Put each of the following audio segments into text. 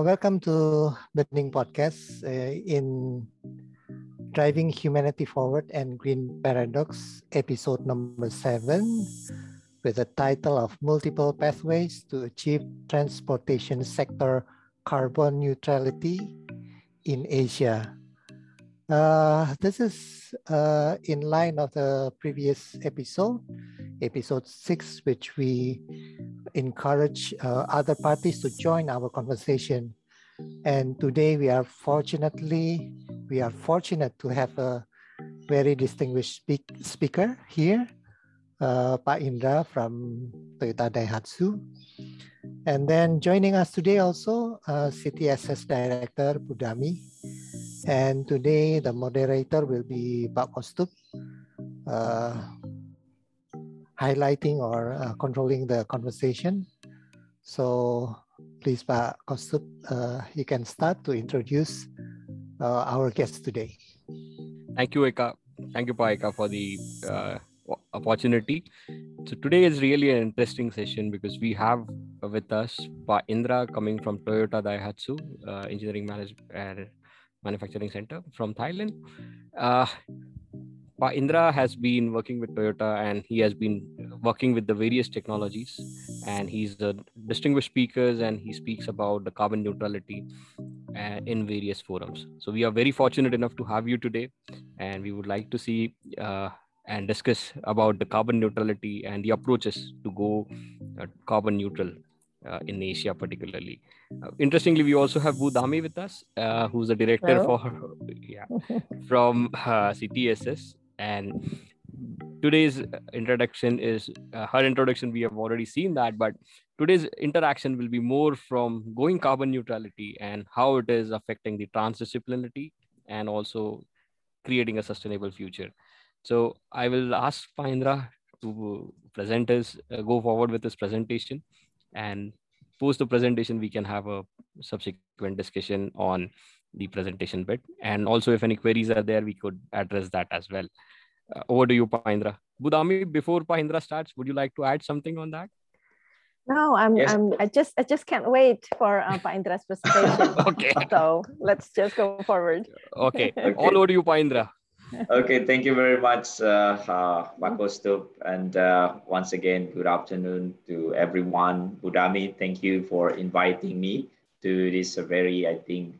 Welcome to Bening Podcast uh, in Driving Humanity Forward and Green Paradox, episode number seven, with the title of Multiple Pathways to Achieve Transportation Sector Carbon Neutrality in Asia. Uh, this is uh, in line of the previous episode, episode six, which we encourage uh, other parties to join our conversation. And today we are fortunately, we are fortunate to have a very distinguished speak, speaker here, uh, Indra from Toyota Daihatsu. And then joining us today also, uh, CTSS Director Budami. And today the moderator will be Pak Kostup, uh, highlighting or uh, controlling the conversation. So please, Pak Kostup, uh, you can start to introduce uh, our guest today. Thank you, Eka. Thank you, Paika, for the uh, opportunity. So today is really an interesting session because we have with us Pa Indra coming from Toyota Daihatsu uh, Engineering Management Manufacturing Center from Thailand. Pa Indra has been working with Toyota and he has been working with the various technologies and he's a distinguished speaker and he speaks about the carbon neutrality uh, in various forums. So we are very fortunate enough to have you today and we would like to see uh, and discuss about the carbon neutrality and the approaches to go uh, carbon neutral uh, in Asia, particularly. Uh, interestingly, we also have Budami with us, uh, who's the director Hello. for yeah from uh, CTSS. And today's introduction is uh, her introduction. We have already seen that, but today's interaction will be more from going carbon neutrality and how it is affecting the transdisciplinarity and also creating a sustainable future. So I will ask Pa Indra to present us, uh, go forward with this presentation, and post the presentation, we can have a subsequent discussion on the presentation bit. And also, if any queries are there, we could address that as well. Uh, over to you, Pa Indra. Budami, before Pa Indra starts, would you like to add something on that? No, I'm, Yes. I'm, I just, I just can't wait for uh, Pa Indra's presentation. okay. so let's just go forward. Okay. Okay. All over to you, Pa Indra. Okay, thank you very much, uh, uh, Pak Kostup. And uh, once again, good afternoon to everyone. Budami, thank you for inviting me to this very, I think,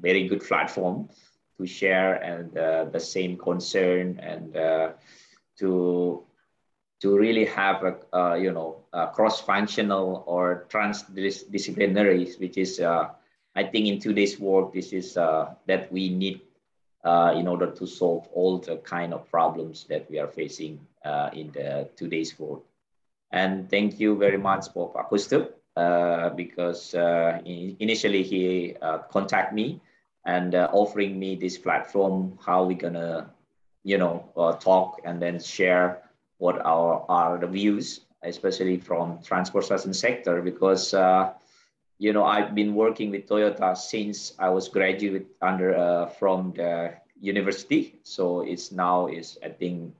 very good platform to share and uh, the same concern and uh, to to really have a uh, you know a cross-functional or transdisciplinary, which is uh, I think in today's world this is uh, that we need uh, in order to solve all the kind of problems that we are facing uh, in the today's world. And thank you very much Pak Kostup, uh, because uh, in- initially he uh, contacted me and uh, offering me this platform, how we gonna, you know, uh, talk and then share what our are the views, especially from transportation sector, because you know I've been working with Toyota since I was graduate under from the university. So it's now is I think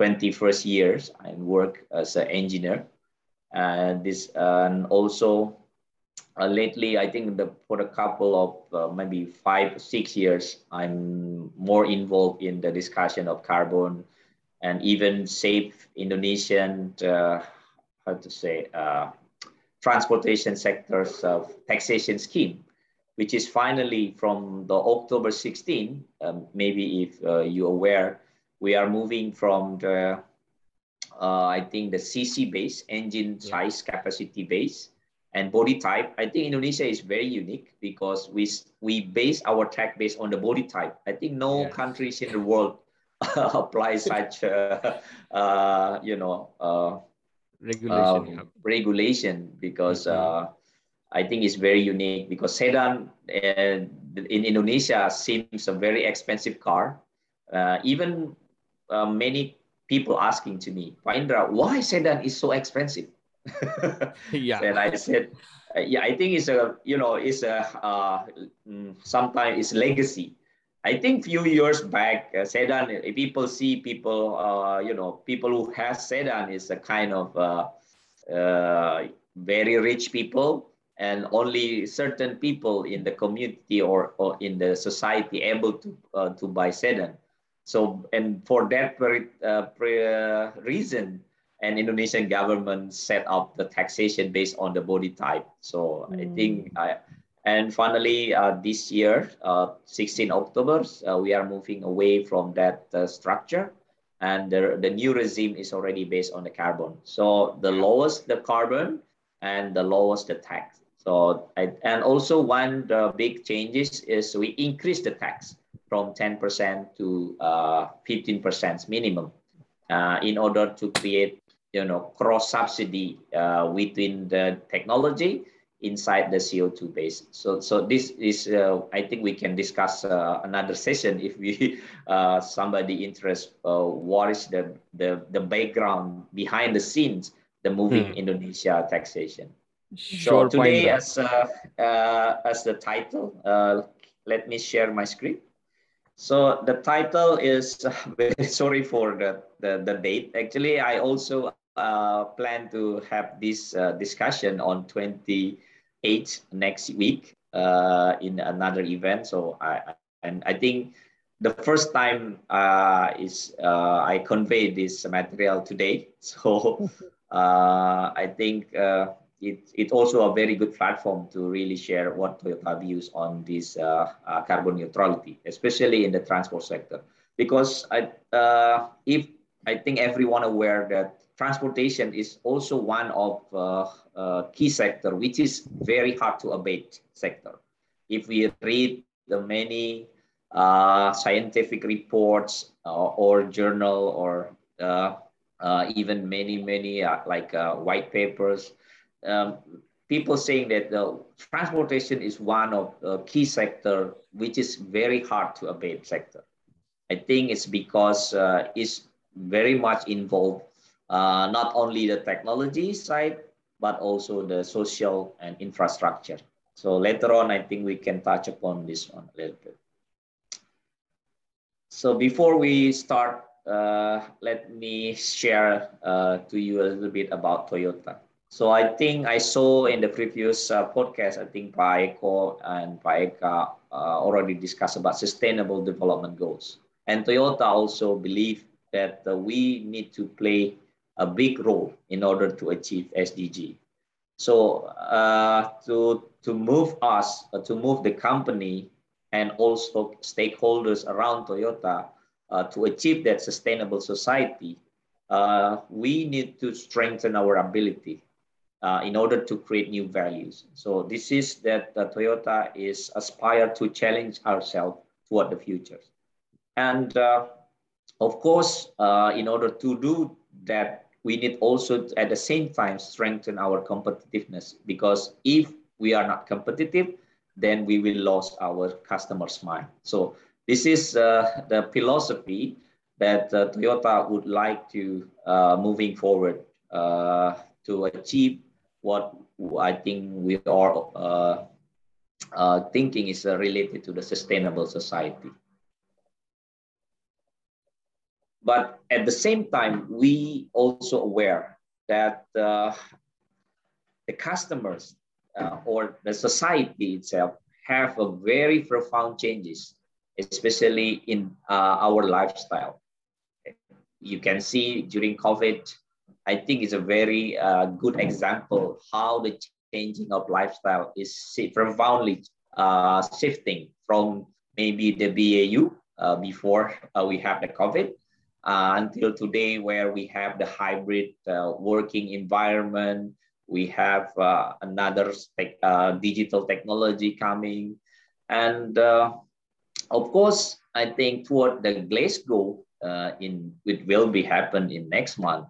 21st years and work as an engineer, and this and also uh, lately I think the for a couple of uh, maybe five six years I'm more involved in the discussion of carbon and even safe Indonesian uh, how to say uh, transportation sectors of taxation scheme, which is finally from the October 16, um, maybe if uh, you're aware, we are moving from the, uh, I think the CC base, engine Yeah. size capacity base and body type. I think Indonesia is very unique because we, we base our tech based on the body type. I think no Yes. countries in the world apply such, uh, uh, you know, uh, Regulation. um, regulation because Mhm. uh, I think it's very unique because sedan uh, in Indonesia seems a very expensive car. Uh, even uh, many people asking to me, "Pa Indra, why sedan is so expensive? yeah. and I said, yeah, I think it's a, you know, it's a, uh, mm, sometimes it's legacy. I think few years back, uh, sedan, uh, people see people, uh, you know, people who has sedan is a kind of uh, uh, very rich people and only certain people in the community or, or in the society able to, uh, to buy sedan. So, and for that very, uh, uh, reason, an Indonesian government set up the taxation based on the body type. So mm. I think, I, and finally uh, this year, uh, 16 October, uh, we are moving away from that uh, structure and the, the new regime is already based on the carbon. So the lowest the carbon and the lowest the tax. So, and also one the big changes is we increase the tax from 10% to 15% uh, minimum uh, in order to create, you know, cross subsidy uh, within the technology inside the CO2 base. So, so this is, uh, I think we can discuss uh, another session if we, uh, somebody interest, uh, what is the, the, the background behind the scenes, the moving hmm. Indonesia taxation. Sure, so today as, uh, uh, as the title, let me share my script. So the title is, sorry for the, the, the date. Actually, I also plan to have this discussion on 20, eight next week uh, in another event. So I and I think the first time uh, is uh, I convey this material today. So uh, I think uh, it it also a very good platform to really share what Toyota views on this uh, uh, carbon neutrality, especially in the transport sector. Because I, uh, if I think everyone aware that transportation is also one of uh, uh, key sector, which is very hard to abate sector. If we read the many uh, scientific reports or journal or even many, many like white papers, um, people saying that the transportation is one of the key sector, which is very hard to abate sector. I think it's because it's very much involved uh, not only the technology side, but also the social and infrastructure. So later on, I think we can touch upon this one a little bit. So before we start, uh, let me share uh, to you a little bit about Toyota. So I think I saw in the previous uh, podcast, I think Paeko and Paeka uh, already discussed about sustainable development goals. And Toyota also believe that uh, we need to play a big role in order to achieve SDG. So uh, to, to move us, uh, to move the company and also stakeholders around Toyota uh, to achieve that sustainable society, uh, we need to strengthen our ability uh, in order to create new values. So this is that Toyota is aspire to challenge ourselves toward the future. And uh, of course, in order to do that we need also at the same time strengthen our competitiveness because if we are not competitive, then we will lose our customers' mind. So this is uh, the philosophy that uh, Toyota would like to uh, moving forward uh, to achieve what I think we are uh, uh, thinking is related to the sustainable society. But at the same time, we also aware that uh, the customers uh, or the society itself have a very profound changes, especially in uh, our lifestyle. You can see during COVID, I think it's a very uh, good example how the changing of lifestyle is profoundly uh, shifting from maybe the BAU uh, before we have the COVID uh, until today where we have the hybrid uh, working environment. We have uh, another uh, digital technology coming. And uh, of course, I think toward the Glasgow uh, in it will be happen in next month.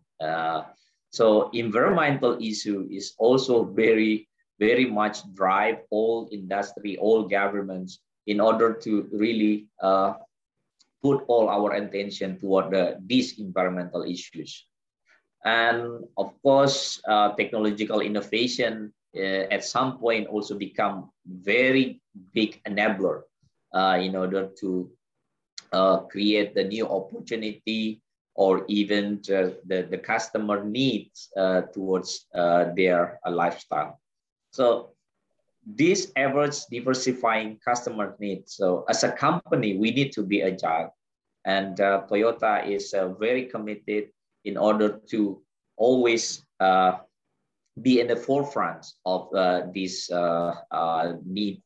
So environmental issue is also very, very much drive all industry, all governments in order to really put all our attention toward the, these environmental issues. And of course, uh, technological innovation uh, at some point also become very big enabler uh, in order to uh, create the new opportunity or even the, the, customer needs uh, towards uh, their lifestyle. So this ever diversifying customer needs. So as a company, we need to be agile. And uh, Toyota is uh, very committed in order to always uh, be in the forefront of uh, this uh, uh, need,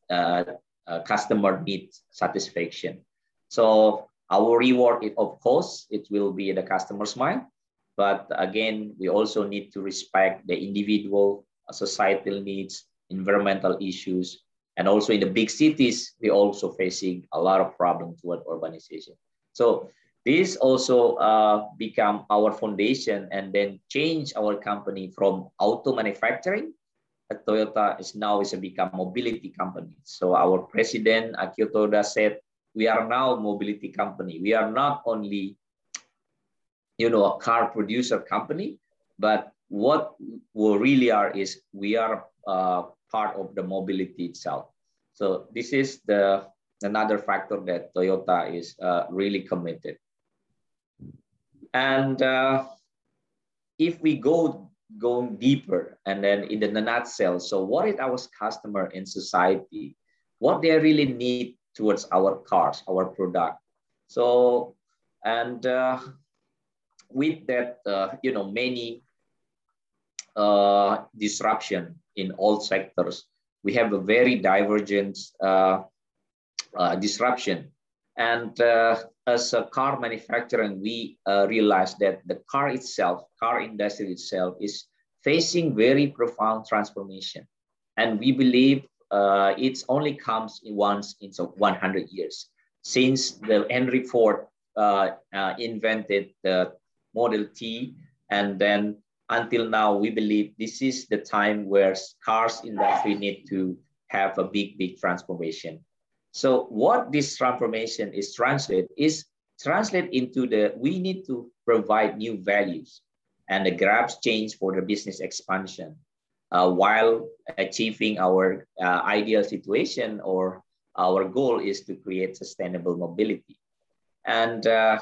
customer need satisfaction. So our reward, is, of course, it will be the customer's mind. But again, we also need to respect the individual societal needs, environmental issues, and also in the big cities, we're also facing a lot of problems toward urbanization. So this also uh, become our foundation and then change our company from auto manufacturing. Toyota is now is a become mobility company. So our president Akio Toyoda said, we are now a mobility company. We are not only, you know, a car producer company, but what we really are is we are uh, part of the mobility itself. So this is the another factor that Toyota is uh, really committed. And uh, if we go going deeper and then in the nutshell, so what is our customer in society? What they really need towards our cars, our product. So, and uh, with that, uh, you know, many uh, disruption in all sectors, we have a very divergent uh, uh, disruption. And uh, as a car manufacturer, we realized that the car itself, car industry itself is facing very profound transformation. And we believe uh, it only comes in once in so 100 years since the Henry Ford uh, uh, invented the Model T and then until now, we believe this is the time where cars industry need to have a big, big transformation. So what this transformation is translate is translate into the, we need to provide new values and the grabs change for the business expansion uh, while achieving our uh, ideal situation or our goal is to create sustainable mobility. And uh,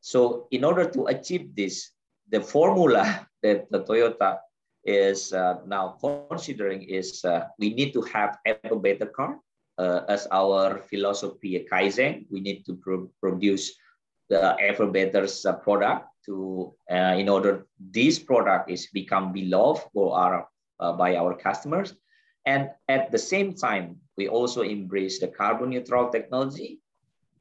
so in order to achieve this, the formula that the Toyota is uh, now considering is uh, we need to have ever better car uh, as our philosophy at Kaizen, we need to pro produce the ever better product to in order this product is become beloved for our uh, by our customers. And at the same time, we also embrace the carbon neutral technology,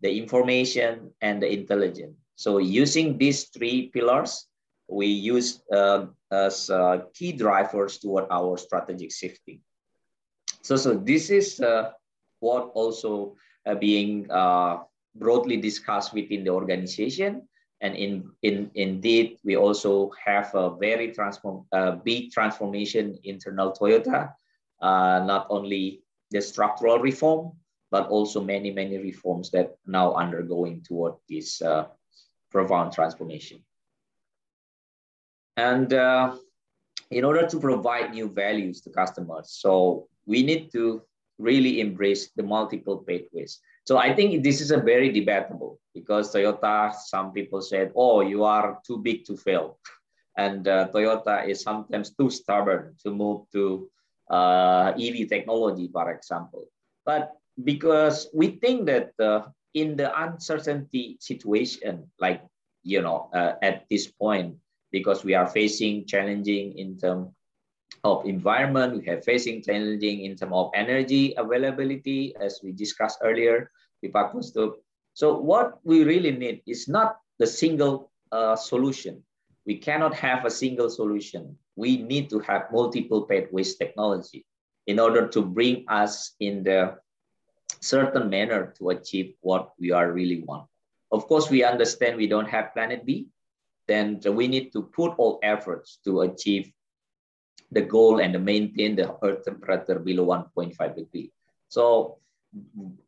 the information, and the intelligence. So using these three pillars, we use uh, as uh, key drivers toward our strategic shifting. So, so this is uh, what also uh, being uh, broadly discussed within the organization. And in, in, indeed, we also have a very transform, uh, big transformation internal Toyota, uh, not only the structural reform, but also many, many reforms that now undergoing toward this uh, profound transformation. And uh, in order to provide new values to customers, so we need to really embrace the multiple pathways. So I think this is a very debatable because Toyota, some people said, oh, you are too big to fail. And uh, Toyota is sometimes too stubborn to move to uh, EV technology, for example. But because we think that uh, in the uncertainty situation, like, you know, uh, at this point, because we are facing challenging in terms of environment, we have facing challenging in terms of energy availability, as we discussed earlier Pak So what we really need is not the single uh, solution. We cannot have a single solution. We need to have multiple pathways technology in order to bring us in the certain manner to achieve what we are really want. Of course, we understand we don't have planet B, then we need to put all efforts to achieve the goal and to maintain the earth temperature below 1.5 degree. So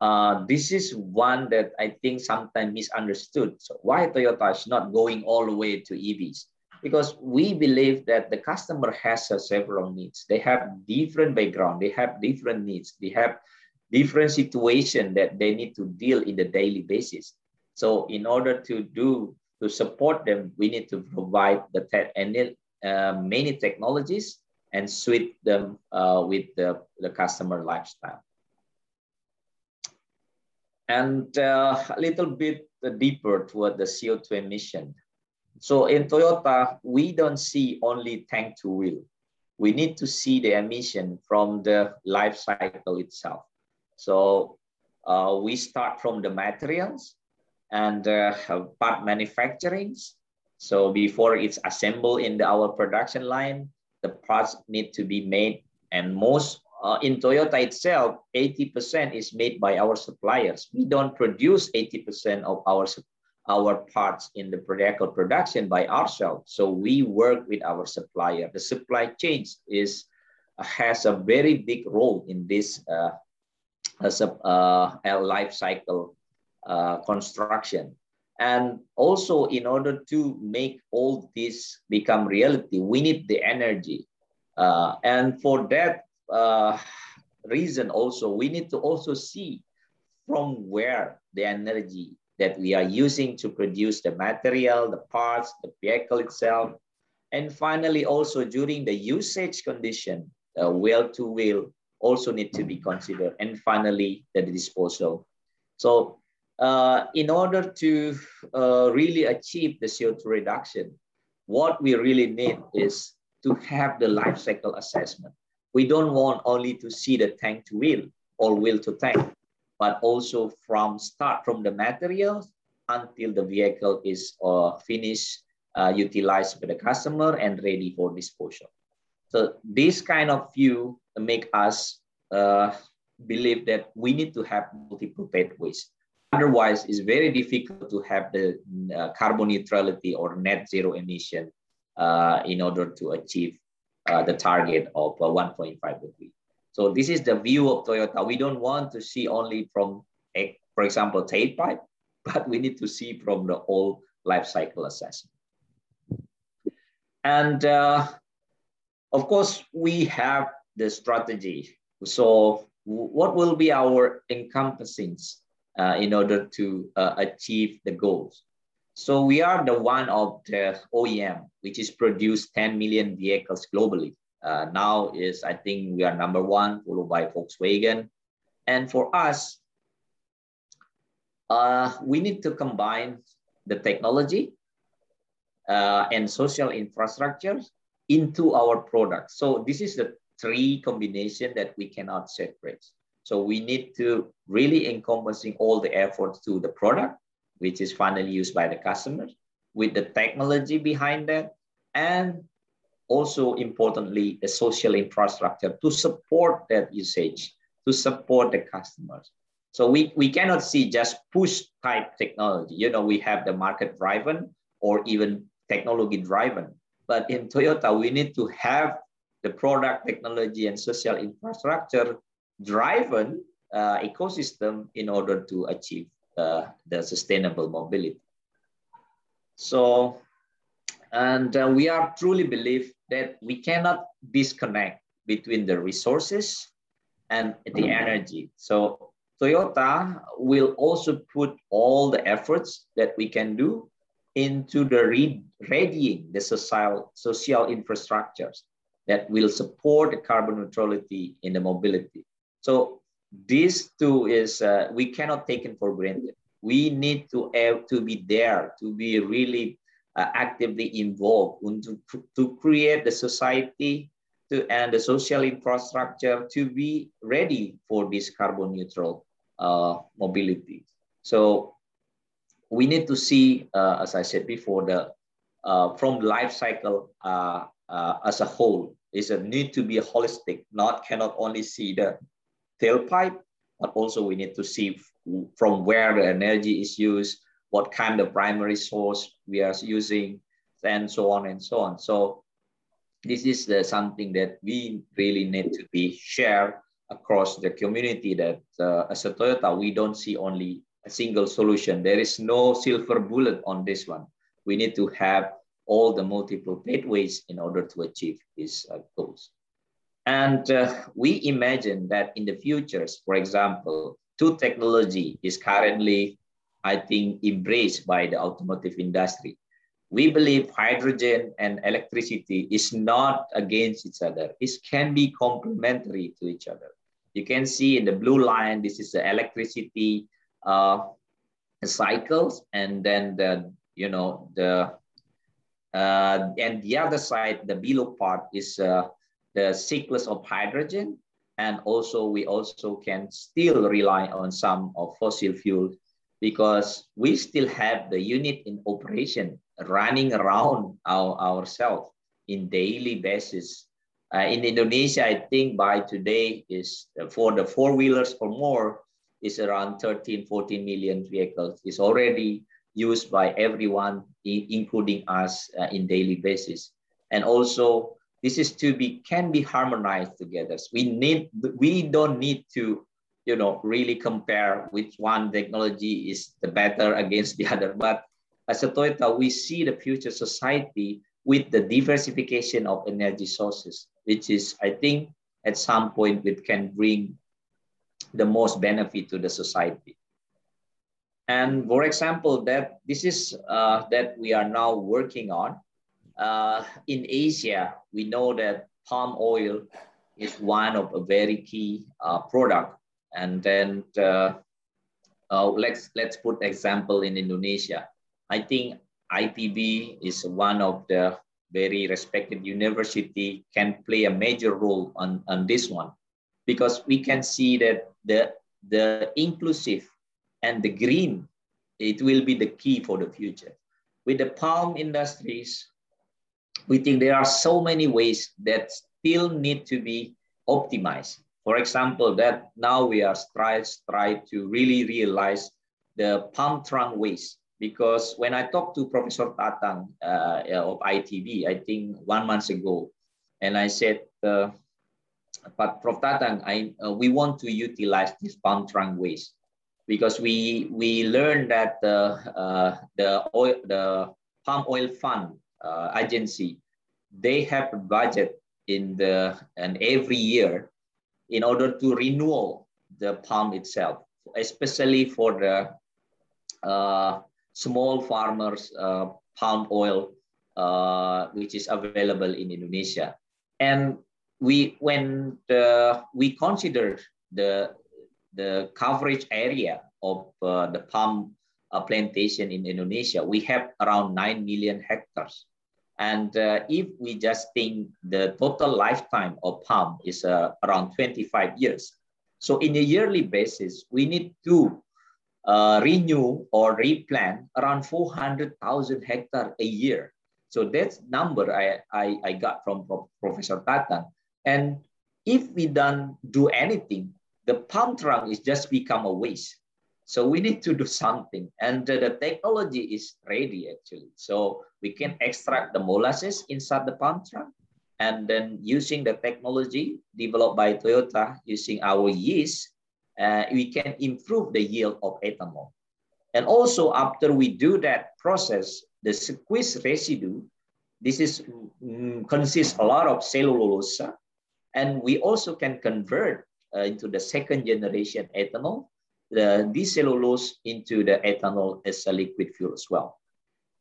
uh, this is one that I think sometimes misunderstood. So why Toyota is not going all the way to EVs? Because we believe that the customer has uh, several needs. They have different background. They have different needs. They have different situation that they need to deal in the daily basis. So in order to do to support them, we need to provide the te- and uh, many technologies and suit them uh, with the, the customer lifestyle. And uh, a little bit deeper toward the CO2 emission. So in Toyota, we don't see only tank to wheel. We need to see the emission from the life cycle itself. So uh, we start from the materials and uh, part manufacturing. So before it's assembled in the, our production line, the parts need to be made and most uh, in Toyota itself, 80% is made by our suppliers. We don't produce 80% of our, our parts in the vehicle production by ourselves. So we work with our supplier. The supply chain is, has a very big role in this uh, a, uh, a life cycle uh, construction. And also in order to make all this become reality, we need the energy. Uh, and for that, uh, reason also, we need to also see from where the energy that we are using to produce the material, the parts, the vehicle itself. And finally, also during the usage condition, the wheel to wheel also need to be considered. And finally, the disposal. So uh, in order to uh, really achieve the CO2 reduction, what we really need is to have the life cycle assessment we don't want only to see the tank to wheel or wheel to tank, but also from start from the materials until the vehicle is uh, finished, uh, utilized by the customer and ready for disposal. So this kind of view make us uh, believe that we need to have multiple pathways. Otherwise, it's very difficult to have the uh, carbon neutrality or net zero emission uh, in order to achieve uh, the target of uh, 1.5 degree. So this is the view of Toyota. We don't want to see only from, a, for example, tailpipe, but we need to see from the whole life cycle assessment. And uh, of course, we have the strategy. So what will be our encompassing uh, in order to uh, achieve the goals? So we are the one of the OEM, which is produced 10 million vehicles globally. Uh, now is, I think we are number one, followed by Volkswagen. And for us, uh, we need to combine the technology uh, and social infrastructure into our product. So this is the three combination that we cannot separate. So we need to really encompassing all the efforts to the product, which is finally used by the customer with the technology behind that and also importantly the social infrastructure to support that usage to support the customers. So we, we cannot see just push type technology. You know we have the market driven or even technology driven. But in toyota we need to have the product technology and social infrastructure driven uh, ecosystem in order to achieve uh, the sustainable mobility. So, and uh, we are truly believe that we cannot disconnect between the resources and the energy. So Toyota will also put all the efforts that we can do into the re readying the social, social infrastructures that will support the carbon neutrality in the mobility. So these two is uh, we cannot take it for granted. We need to have to be there to be really uh, actively involved to, to create the society to, and the social infrastructure to be ready for this carbon neutral uh, mobility. So we need to see, uh, as I said before, the uh, from life cycle uh, as a whole is a need to be holistic, not cannot only see the tailpipe, but also we need to see from where the energy is used, what kind of primary source we are using, and so on and so on. So this is the, something that we really need to be shared across the community that uh, as a Toyota, we don't see only a single solution. There is no silver bullet on this one. We need to have all the multiple pathways in order to achieve these uh, goals. And uh, we imagine that in the futures, for example, two technology is currently, I think, embraced by the automotive industry. we believe hydrogen and electricity is not against each other. It can be complementary to each other. You can see in the blue line, this is the electricity uh, cycles, and then the you know the uh, and the other side, the below part is uh, the cycles of hydrogen, and also we also can still rely on some of fossil fuel because we still have the unit in operation running around our, ourselves in daily basis. Uh, in Indonesia, I think by today is uh, for the four wheelers or more is around 13, 14 million vehicles. is already used by everyone, including us uh, in daily basis. And also this is to be, can be harmonized together. So we need, we don't need to you know, really compare which one technology is the better against the other. But as a Toyota, we see the future society with the diversification of energy sources, which is, I think, at some point it can bring the most benefit to the society. And for example, that this is uh, that we are now working on. Uh, in Asia, we know that palm oil is one of a very key uh, product. And then uh, uh, let's let's put example in Indonesia. I think IPB is one of the very respected university can play a major role on, on this one because we can see that the, the inclusive and the green, it will be the key for the future. With the palm industries, we think there are so many ways that still need to be optimized. For example, that now we are trying try to really realize the palm trunk waste because when I talked to Professor Tatang uh, of ITB, I think one month ago, and I said, uh, but Prof. Tatang, I, uh, we want to utilize this palm trunk waste because we we learned that the uh, the oil the palm oil fund uh, agency they have a budget in the and every year in order to renew the palm itself, especially for the uh, small farmers uh, palm oil, uh, which is available in Indonesia. And we, when the, we consider the, the coverage area of uh, the palm uh, plantation in Indonesia, we have around 9 million hectares. And uh, if we just think the total lifetime of palm is uh, around 25 years. So in a yearly basis, we need to uh, renew or replant around 400,000 hectare a year. So that's number I, I, I got from Professor Tatang. And if we don't do anything, the palm trunk is just become a waste. So we need to do something. And uh, the technology is ready actually. So we can extract the molasses inside the palm trunk. And then using the technology developed by Toyota using our yeast, uh, we can improve the yield of ethanol. And also after we do that process, the squeeze residue, this is mm, consists a lot of cellulose, and we also can convert uh, into the second generation ethanol, the cellulose into the ethanol as a liquid fuel as well.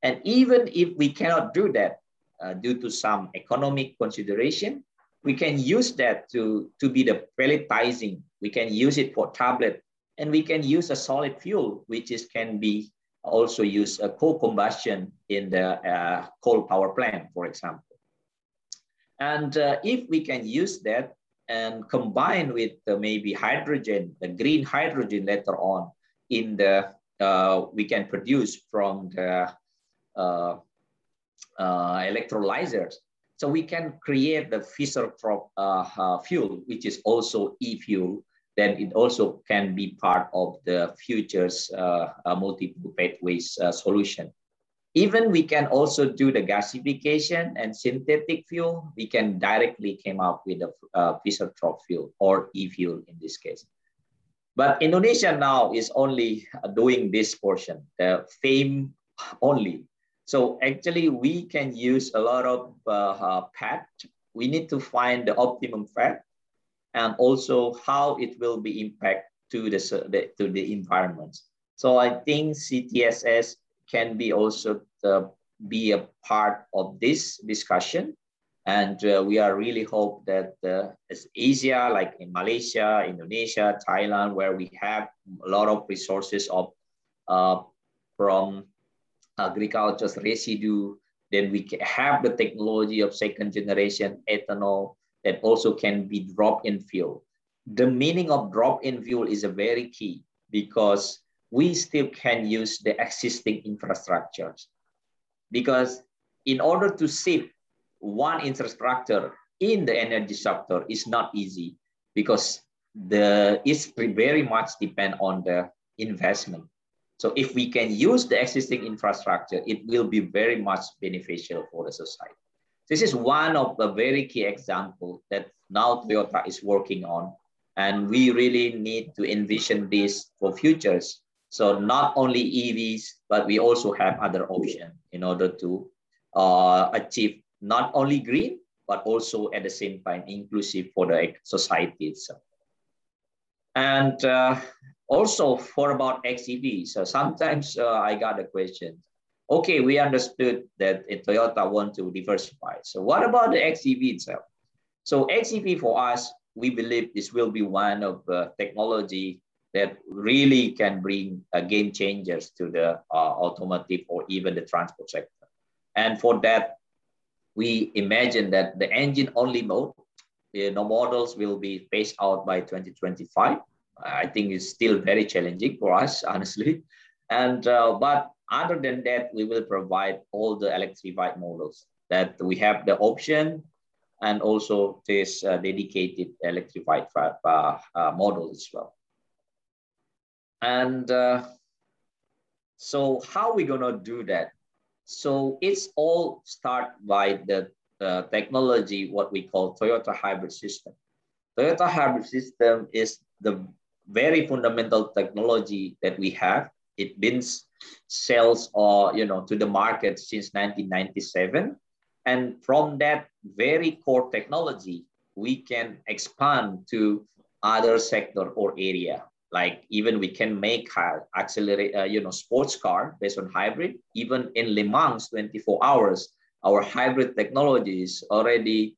And even if we cannot do that uh, due to some economic consideration, we can use that to, to be the pelletizing. We can use it for tablet and we can use a solid fuel, which is can be also used a co-combustion in the uh, coal power plant, for example. And uh, if we can use that and combine with maybe hydrogen, the green hydrogen later on in the, uh, we can produce from the uh, uh, electrolyzers, so we can create the Fischer-Tropsch fuel, which is also e-fuel. Then it also can be part of the future's uh multiple pathways uh, solution. Even we can also do the gasification and synthetic fuel. We can directly came up with a uh, Fischer-Tropsch fuel or e-fuel in this case. But Indonesia now is only doing this portion, the FAME only. So actually we can use a lot of uh, uh. We need to find the optimum fat and also how it will be impact to the, to the environment. So I think CTSS can be also the be a part of this discussion. And uh, we are really hope that uh, as Asia, like in Malaysia, Indonesia, Thailand, where we have a lot of resources of uh, from agriculture's residue, then we have the technology of second generation ethanol that also can be drop-in fuel. The meaning of drop-in fuel is a very key because we still can use the existing infrastructures. Because in order to shift one infrastructure in the energy sector is not easy because the it's very much depend on the investment. So if we can use the existing infrastructure, it will be very much beneficial for the society. This is one of the very key example that now Toyota is working on. And we really need to envision this for futures. So not only EVs, but we also have other options in order to uh, achieve not only green, but also at the same time inclusive for the society itself. And uh, also for about XEV, so sometimes uh, I got a question. Okay, we understood that Toyota want to diversify. So what about the XEV itself? So XEV for us, we believe this will be one of the technology that really can bring uh, game changers to the uh, automotive or even the transport sector. And for that, we imagine that the engine only mode, the no models will be phased out by 2025. I think it's still very challenging for us, honestly. And uh, but other than that, we will provide all the electrified models that we have the option and also this uh, dedicated electrified uh, uh, model as well. And uh, so how we gonna do that? So it's all start by the uh, technology, what we call Toyota hybrid system. Toyota hybrid system is the very fundamental technology that we have. It been sales or you know to the market since 1997, and from that very core technology, we can expand to other sector or area like even we can make accelerate uh, you know sports car based on hybrid. Even in le mans 24 hours our hybrid technology is already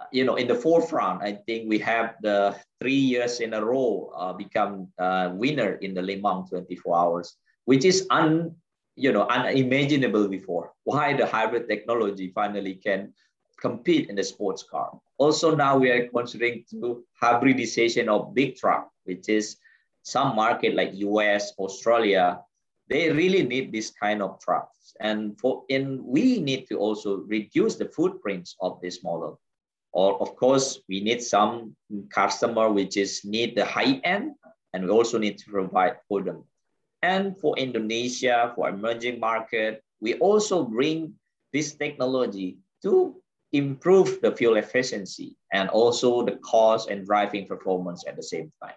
uh, you know in the forefront. I think we have the three years in a row uh, become uh, winner in the le mans 24 hours which is un you know unimaginable before. Why the hybrid technology finally can compete in the sports car? Also now we are considering to hybridization of big truck which is some market like US, Australia, they really need this kind of trucks. And for and we need to also reduce the footprints of this model. Or of course, we need some customer which is need the high end, and we also need to provide for them. And for Indonesia, for emerging market, we also bring this technology to improve the fuel efficiency and also the cost and driving performance at the same time.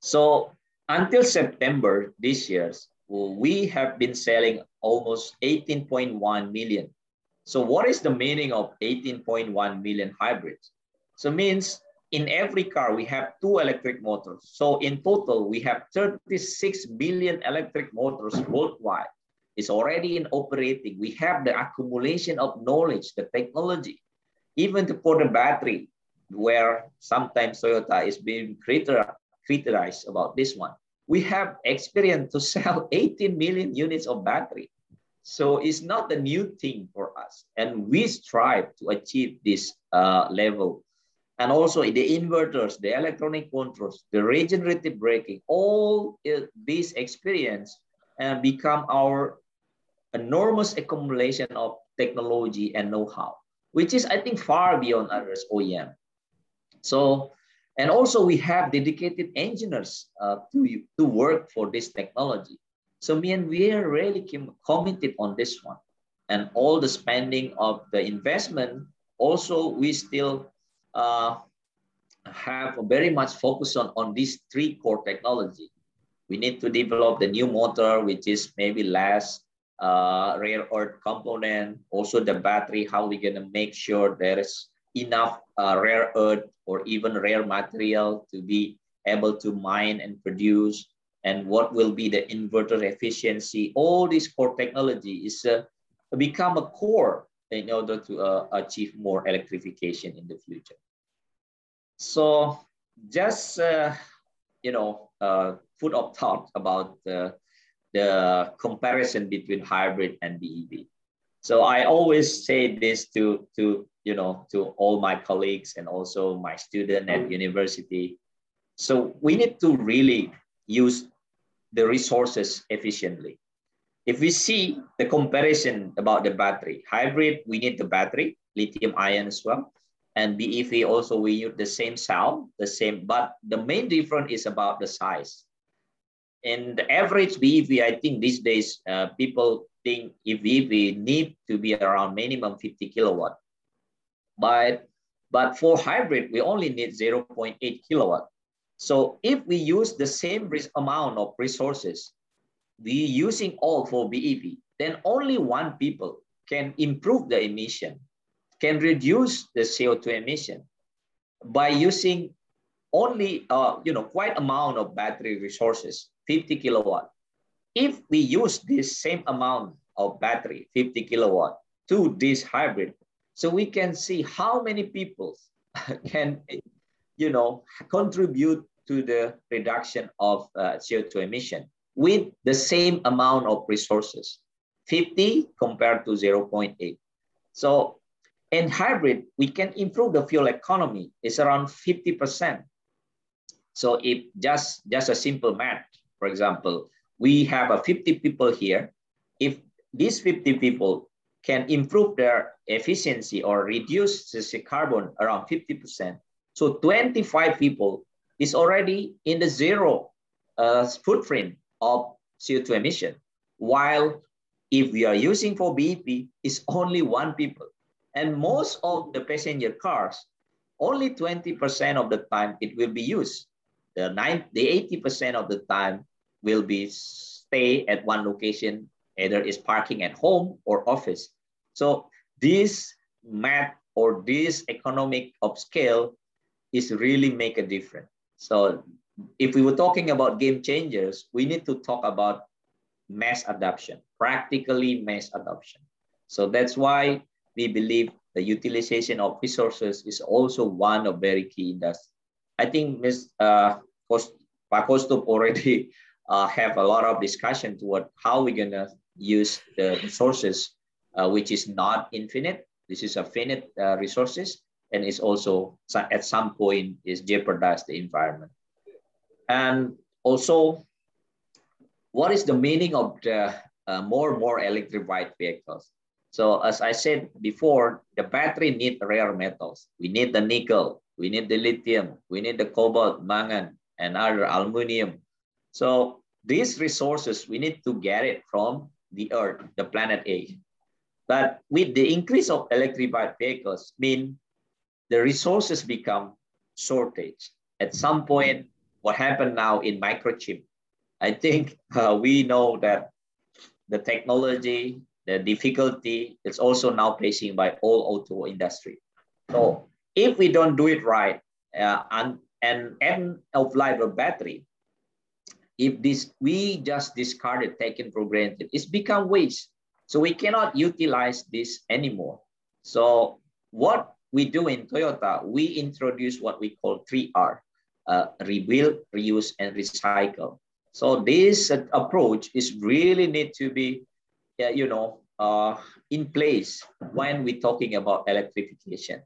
So until September this year, we have been selling almost 18.1 million. So what is the meaning of 18.1 million hybrids? So means in every car, we have two electric motors. So in total, we have 36 billion electric motors worldwide. It's already in operating. We have the accumulation of knowledge, the technology, even for the battery, where sometimes Toyota is being critical criticized about this one. We have experience to sell 18 million units of battery. So it's not a new thing for us. And we strive to achieve this uh, level. And also the inverters, the electronic controls, the regenerative braking, all this experience uh, become our enormous accumulation of technology and know-how, which is, I think, far beyond others OEM. So and also we have dedicated engineers uh, to, to work for this technology. So me and we are really committed on this one. And all the spending of the investment, also we still uh, have very much focus on, on these three core technology. We need to develop the new motor, which is maybe less uh, rare earth component, also the battery, how we gonna make sure there is enough uh, rare earth or even rare material to be able to mine and produce. and what will be the inverter efficiency. All this core technology is uh, become a core in order to uh, achieve more electrification in the future. So just, uh, you know, uh, food of thought about the, the comparison between hybrid and BEV. So I always say this to, to, you know, to all my colleagues and also my student at university. So we need to really use the resources efficiently. If we see the comparison about the battery, hybrid, we need the battery, lithium ion as well. And BEV also, we use the same cell, the same, but the main difference is about the size. In the average BEV, I think these days, uh, people think if BEV need to be around minimum 50 kilowatt. But, but for hybrid, we only need 0.8 kilowatt. So if we use the same amount of resources, we using all for BEV, then only one people can improve the emission, can reduce the CO2 emission by using only, uh, you know, quite amount of battery resources, 50 kilowatt. If we use this same amount of battery, 50 kilowatt, to this hybrid, so we can see how many people can, you know, contribute to the reduction of uh, CO2 emission with the same amount of resources, 50 compared to 0.8. So in hybrid, we can improve the fuel economy. It's around 50%. So if just, just a simple math, for example, we have a 50 people here. If these 50 people can improve their efficiency or reduce the carbon around 50%, so 25 people is already in the zero uh, footprint of CO2 emission. While if we are using for BEV, it's only one people. And most of the passenger cars, only 20% of the time it will be used. The, nine, the 80% of the time will be stay at one location, either is parking at home or office. So this math or this economic of scale is really make a difference. So if we were talking about game changers, we need to talk about mass adoption, practically mass adoption. So that's why we believe the utilization of resources is also one of very key industries. I think Ms. Uh, Pak Kaustubh already uh, have a lot of discussion toward how we're gonna use the resources, uh, which is not infinite. This is a finite uh, resources and is also at some point is jeopardize the environment. And also, what is the meaning of the uh, more and more electrified vehicles? So as I said before, the battery need rare metals. We need the nickel, we need the lithium, we need the cobalt, mangan, and other aluminum. So these resources, we need to get it from the earth, the planet A. But with the increase of electrified vehicles, mean the resources become shortage. At some point, what happened now in microchip, I think uh, we know that the technology, the difficulty is also now facing by all auto industry. So if we don't do it right, uh, and, and end of life of battery, if this we just discarded, taken for granted, it's become waste. So we cannot utilize this anymore. So what we do in Toyota, we introduce what we call 3R, uh, rebuild, reuse, and recycle. So this uh, approach is really need to be, uh, you know, uh, in place when we're talking about electrification.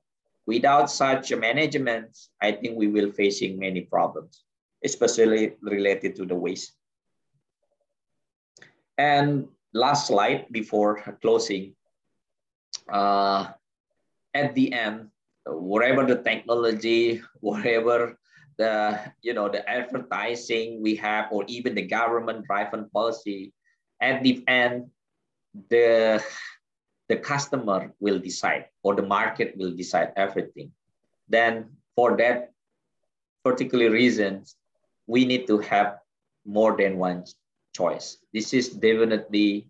Without such management, I think we will facing many problems, especially related to the waste. And last slide before closing. Uh, at the end, whatever the technology, whatever the you know the advertising we have, or even the government driven policy, at the end, the the customer will decide or the market will decide everything. Then for that particular reasons, we need to have more than one choice. This is definitely,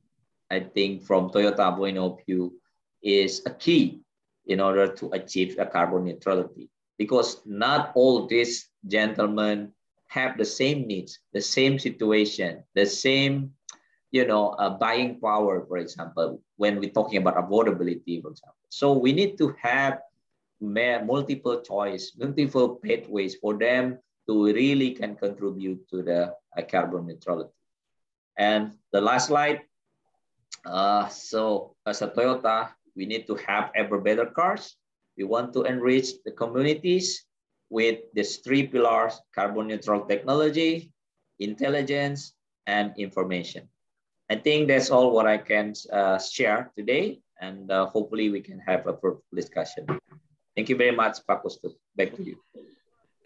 I think, from Toyota point of view, is a key in order to achieve a carbon neutrality because not all these gentlemen have the same needs, the same situation, the same, you know, uh, buying power, for example, when we're talking about affordability, for example. So we need to have multiple choice, multiple pathways for them to really can contribute to the uh, carbon neutrality. And the last slide. Uh, so as a Toyota, we need to have ever better cars. We want to enrich the communities with these three pillars, carbon neutral technology, intelligence, and information. I think that's all what I can uh, share today, and uh, hopefully we can have a fruitful discussion. Thank you very much, Pak. Back to you.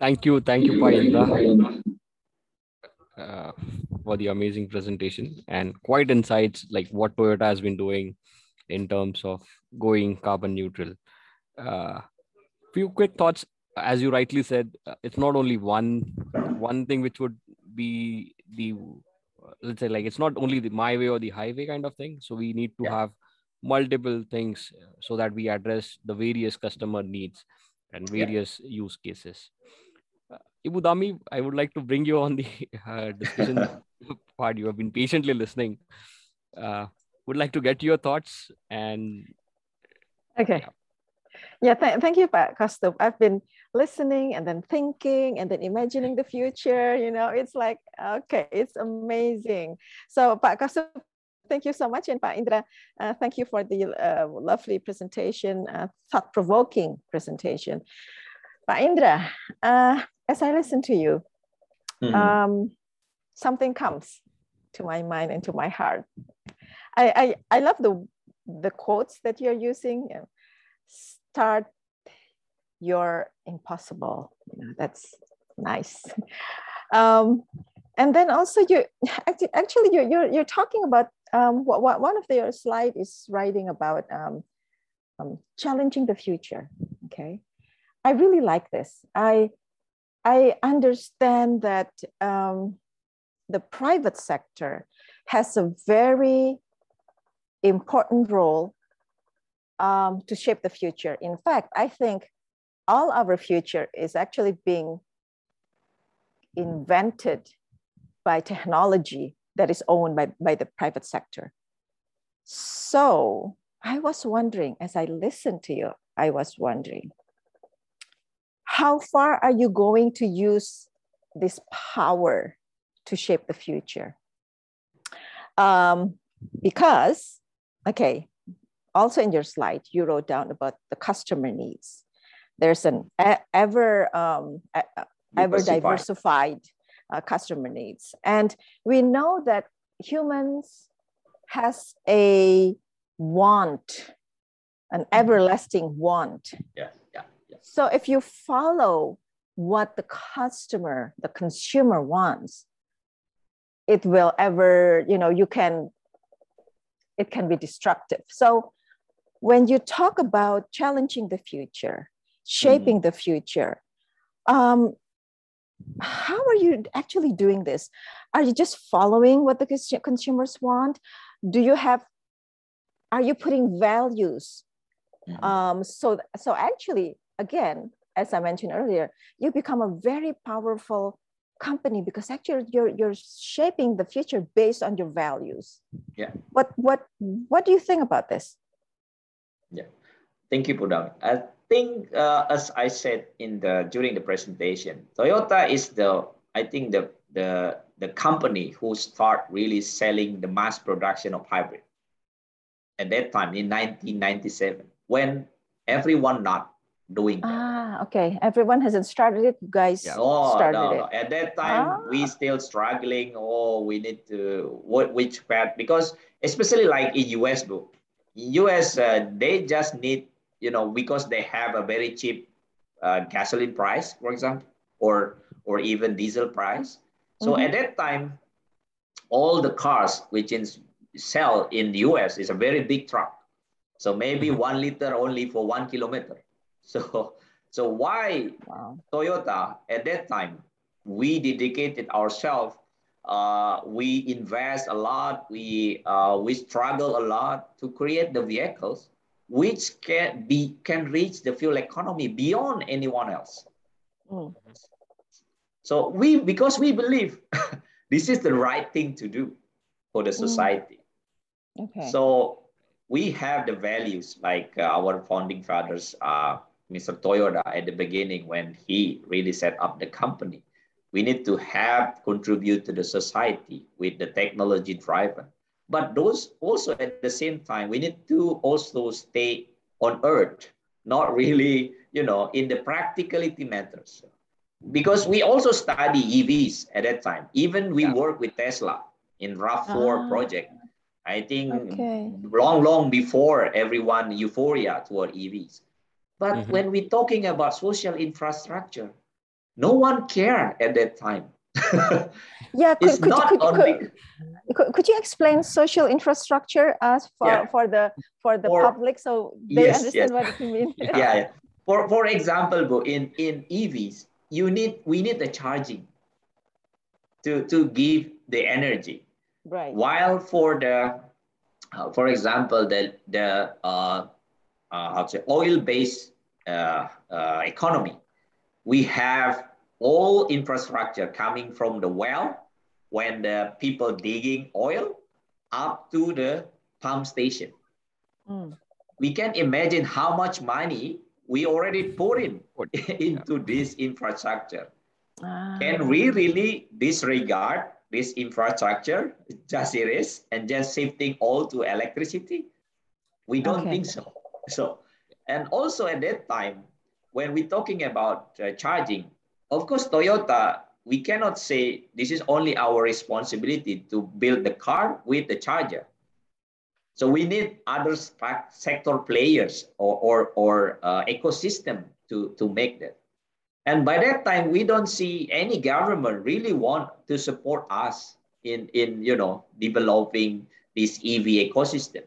Thank you. Thank you, Pak Indra, uh, for the amazing presentation and quite insights like what Toyota has been doing in terms of going carbon neutral. Uh, few quick thoughts. As you rightly said, uh, it's not only one one thing which would be the let's say like it's not only the my way or the highway kind of thing. So we need to yeah. have multiple things uh, so that we address the various customer needs and various yeah. use cases. Uh, Ibu Dami, I would like to bring you on the uh, discussion part. You have been patiently listening. Uh, would like to get your thoughts and. Okay. Yeah, th- thank you, Pak Kaustubh. I've been listening and then thinking and then imagining the future. You know, it's like, okay, it's amazing. So, Pak Kaustubh, thank you so much. And Pa Indra, uh, thank you for the uh, lovely presentation, uh, thought-provoking presentation. Pa Indra, uh, as I listen to you, mm. um, something comes to my mind and to my heart. I, I, I love the, the quotes that you're using. Start your impossible. You know, that's nice. Um, and then also you actually you're, you're, you're talking about um, what, what, one of their slide is writing about um, um, challenging the future. Okay, I really like this. I I understand that um, the private sector has a very important role um, to shape the future. In fact, I think all our future is actually being invented by technology that is owned by, by the private sector. So I was wondering, as I listened to you, I was wondering, how far are you going to use this power to shape the future? Um, because, okay, also in your slide, you wrote down about the customer needs. There's an ever, um, ever diversified uh, customer needs. And we know that humans has a want, an mm-hmm. everlasting want. So if you follow what the customer, the consumer wants, it will ever, you know, you can, it can be destructive. So when you talk about challenging the future, shaping mm. the future, um, how are you actually doing this? Are you just following what the consumers want? Do you have, are you putting values? Mm-hmm. Um, so, so actually, again, as I mentioned earlier, you become a very powerful company because actually you're, you're shaping the future based on your values. Yeah. What, what, what do you think about this? Yeah. Thank you, Budam think, uh, as I said in the during the presentation, Toyota is the I think the the the company who start really selling the mass production of hybrid. At that time in 1997, when everyone not doing that. Ah, okay. Everyone hasn't started it. You guys yeah. oh, started no, it. At that time, ah. we still struggling. Oh, we need to what which path because especially like in US, bro. US, uh, they just need you know, because they have a very cheap uh, gasoline price, for example, or or even diesel price. So mm-hmm. at that time, all the cars which in sell in the US is a very big truck. So maybe mm-hmm. one liter only for one kilometer. So so why wow. Toyota at that time we dedicated ourselves. Uh, we invest a lot. We uh, we struggle a lot to create the vehicles which can be can reach the fuel economy beyond anyone else. Mm. So we, because we believe this is the right thing to do for the mm. society. Mm. Okay. So we have the values like uh, our founding fathers, uh, Mr. Toyoda at the beginning when he really set up the company. We need to have contribute to the society with the technology driven. But those also at the same time, we need to also stay on earth, not really, you know, in the practicality matters. Because we also study EVs at that time. Even we yeah. work with Tesla in RAV4 ah. project. I think okay. long, long before everyone euphoria toward EVs. But mm-hmm. when we're talking about social infrastructure, no one cared at that time. yeah, could, it's could, not could, only... could, could, you explain social infrastructure as for, yeah. for the for the public so they yes, understand yes. what it means? yeah. yeah. For for example, in in EVs, you need we need the charging to to give the energy. Right. While for the uh, for example, the the uh, uh, how to say oil-based uh, uh, economy, we have all infrastructure coming from the well when the people digging oil up to the pump station. Mm. We can imagine how much money we already put in into this infrastructure. Ah. Can we really disregard this infrastructure, just it is and just shifting all to electricity? We don't okay. think so. So, and also at that time, when we're talking about uh, charging, of course, Toyota, we cannot say this is only our responsibility to build the car with the charger. So we need other sector players or, or, or uh, ecosystem to, to make that. And by that time, we don't see any government really want to support us in, in you know, developing this EV ecosystem.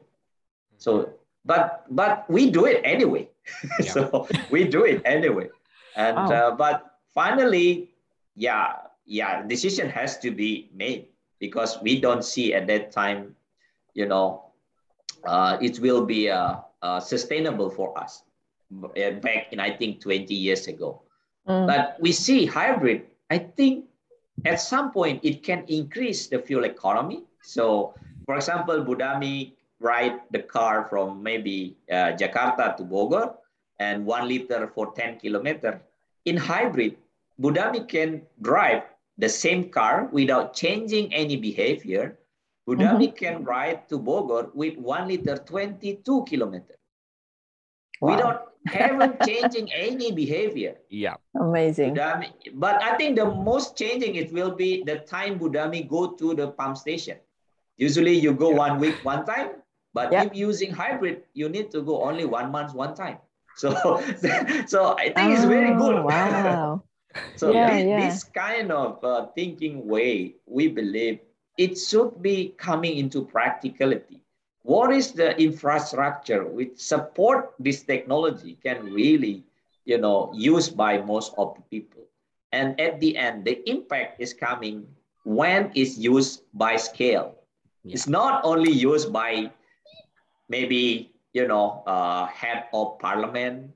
So, but, but we do it anyway. Yeah. so we do it anyway. And, oh. uh, but finally, yeah, yeah, decision has to be made because we don't see at that time, you know, uh, it will be uh, uh, sustainable for us uh, back in, I think, 20 years ago. Mm. But we see hybrid, I think at some point it can increase the fuel economy. So, for example, Budami ride the car from maybe uh, Jakarta to Bogor and one liter for 10 kilometer. In hybrid, Budami can drive the same car without changing any behavior. Budami mm-hmm. can ride to Bogor with one liter 22 kilometers wow. without having changing any behavior. Yeah. Amazing. Budami, but I think the most changing it will be the time Budami go to the pump station. Usually you go yeah. one week, one time, but yeah. if using hybrid, you need to go only one month, one time. So, so I think oh, it's very good. Oh, wow. So yeah, this, yeah. this, kind of uh, thinking way, we believe it should be coming into practicality. What is the infrastructure which support this technology can really, you know, used by most of the people. And at the end, the impact is coming when it's used by scale. Yeah. It's not only used by maybe you know, uh, head of parliament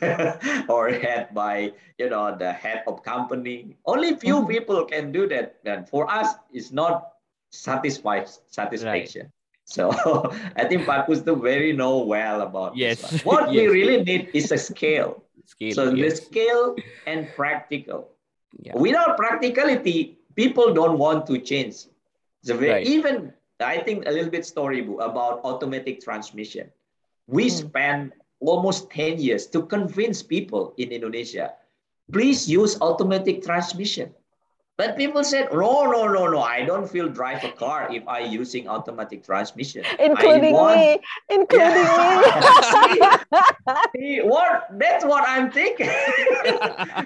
or head by, you know, the head of company. Only few mm-hmm. people can do that. And for us, it's not satisfied satisfaction. Right. So I think Pakus do very know well about yes. This what yes. we really need is a scale. scale so yes. the scale and practical. Yeah. Without practicality, people don't want to change. So right. even I think a little bit story about automatic transmission we mm. spent almost 10 years to convince people in Indonesia, please use automatic transmission. But people said, no, no, no, no, I don't feel drive a car if I using automatic transmission. Including want... me, including yeah. me. what? That's what I'm thinking. I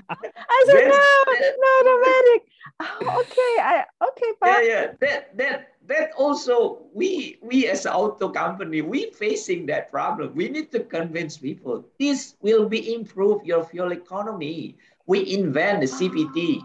said, no, no, automatic. Oh, okay, I okay, but Yeah, yeah. That that that also we we as an auto company we facing that problem. We need to convince people this will be improve your fuel economy. We invent the CVT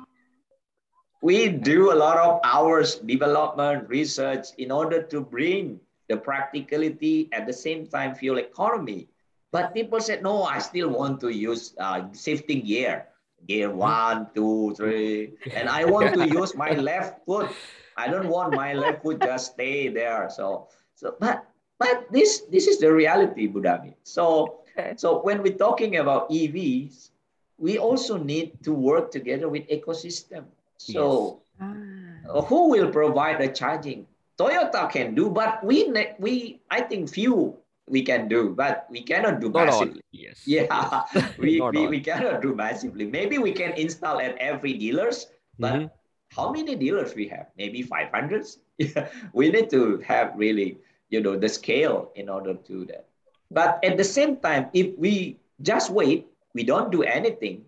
we do a lot of hours development research in order to bring the practicality at the same time fuel economy. But people said no i still want to use uh, shifting gear gear one, two, three, and I want to use my left foot. I don't want my left foot just stay there. So, so but but this this is the reality, Budami. So okay. so when we're talking about EVs, we also need to work together with ecosystem. So yes. ah. who will provide the charging? Toyota can do, but we we I think few we can do, but we cannot do Not massively. All. Yes. Yeah, we, we, we cannot do massively. Maybe we can install at every dealers, but mm-hmm. how many dealers we have? Maybe 500? Yeah, we need to have really, you know, the scale in order to do that. But at the same time, if we just wait, we don't do anything.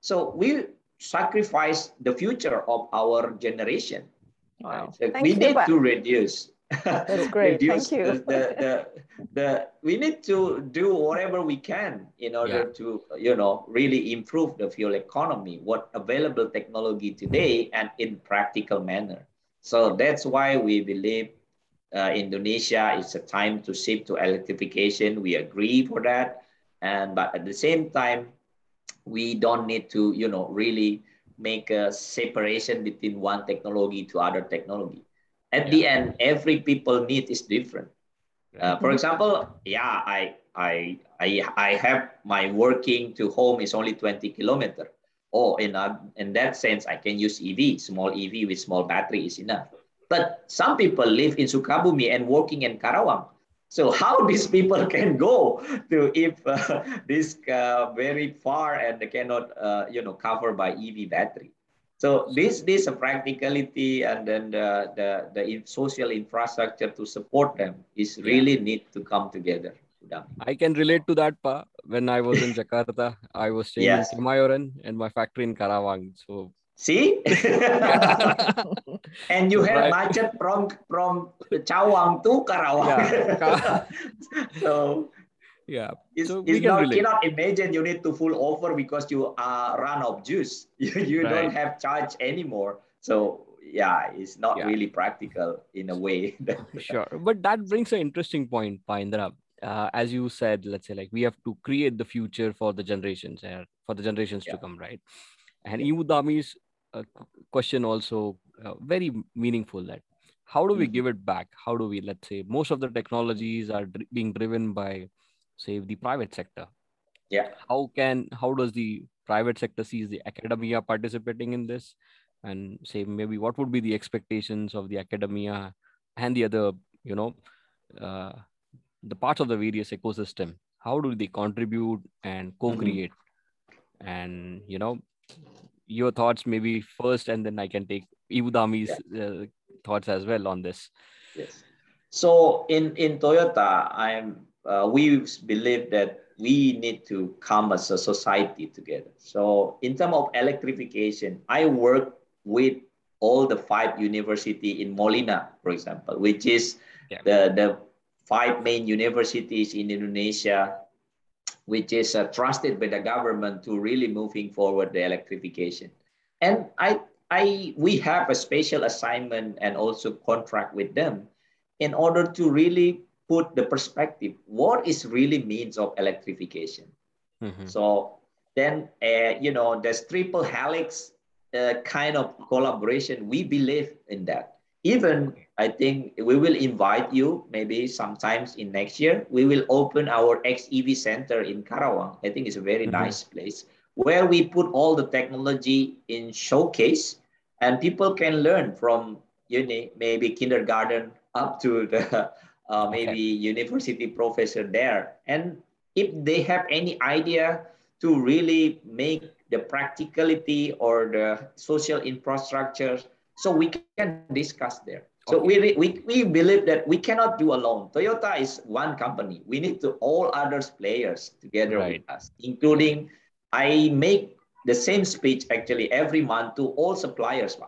So we sacrifice the future of our generation. Wow. So we need to reduce that's great. Thank you. The, the, the, the, we need to do whatever we can in order yeah. to, you know, really improve the fuel economy, what available technology today and in practical manner. So that's why we believe uh, Indonesia is a time to shift to electrification. We agree for that. And, but at the same time, we don't need to, you know, really make a separation between one technology to other technology at yeah. the end every people need is different. Uh, for example yeah i i i i have my working to home is only 20 kilometer. Oh in a, in that sense i can use ev small ev with small battery is enough. But some people live in sukabumi and working in karawang. So how these people can go to if uh, this uh, very far and they cannot uh, you know cover by ev battery so this this practicality and then the, the, the social infrastructure to support them is really need to come together. I can relate to that, Pa. When I was in Jakarta, I was staying yes. in Kemayoran and my factory in Karawang. So see, and you have right. macet from from Cawang to Karawang. Yeah. so yeah it's, so it's not, cannot imagine you need to full over because you are run of juice you, you right. don't have charge anymore so yeah it's not yeah. really practical in a way sure but that brings an interesting point Paindra. Uh, as you said let's say like we have to create the future for the generations uh, for the generations yeah. to come right and Ibu Dhami's uh, question also uh, very meaningful that how do we mm-hmm. give it back how do we let's say most of the technologies are dr- being driven by say the private sector yeah how can how does the private sector sees the academia participating in this and say maybe what would be the expectations of the academia and the other you know uh, the parts of the various ecosystem how do they contribute and mm-hmm. co-create mm-hmm. and you know your thoughts maybe first and then i can take Ibu Dhami's yeah. uh, thoughts as well on this yes so in in toyota i'm uh, we believe that we need to come as a society together. So in terms of electrification, I work with all the five university in Molina, for example, which is yeah. the, the five main universities in Indonesia, which is uh, trusted by the government to really moving forward the electrification. And I, I, we have a special assignment and also contract with them in order to really put the perspective what is really means of electrification mm-hmm. so then uh, you know there's triple helix uh, kind of collaboration we believe in that even i think we will invite you maybe sometimes in next year we will open our xev center in karawang i think it's a very mm-hmm. nice place where we put all the technology in showcase and people can learn from you know maybe kindergarten up to the uh, maybe okay. university professor there. And if they have any idea to really make the practicality or the social infrastructure, so we can discuss there. So okay. we, we, we believe that we cannot do alone. Toyota is one company. We need to all others players together right. with us, including I make the same speech actually every month to all suppliers.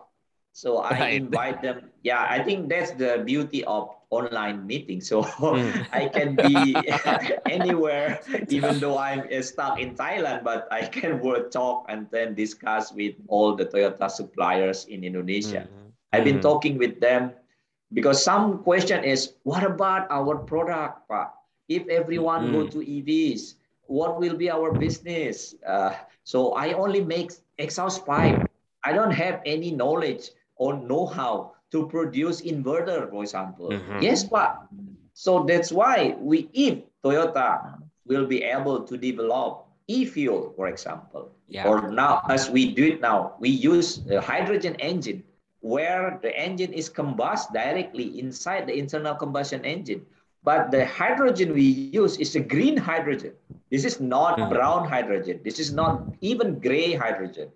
So I right. invite them. Yeah, I think that's the beauty of online meeting. So mm. I can be anywhere, even though I'm stuck in Thailand, but I can work, talk, and then discuss with all the Toyota suppliers in Indonesia. Mm-hmm. I've been mm-hmm. talking with them because some question is, what about our product? Pa? If everyone mm. go to EVs, what will be our business? Uh, so I only make exhaust pipe. I don't have any knowledge or know-how to produce inverter, for example. Mm-hmm. Yes, but so that's why we, if Toyota will be able to develop e-fuel, for example, yeah. or now as we do it now, we use a hydrogen engine where the engine is combust directly inside the internal combustion engine. But the hydrogen we use is a green hydrogen. This is not mm-hmm. brown hydrogen. This is not even gray hydrogen.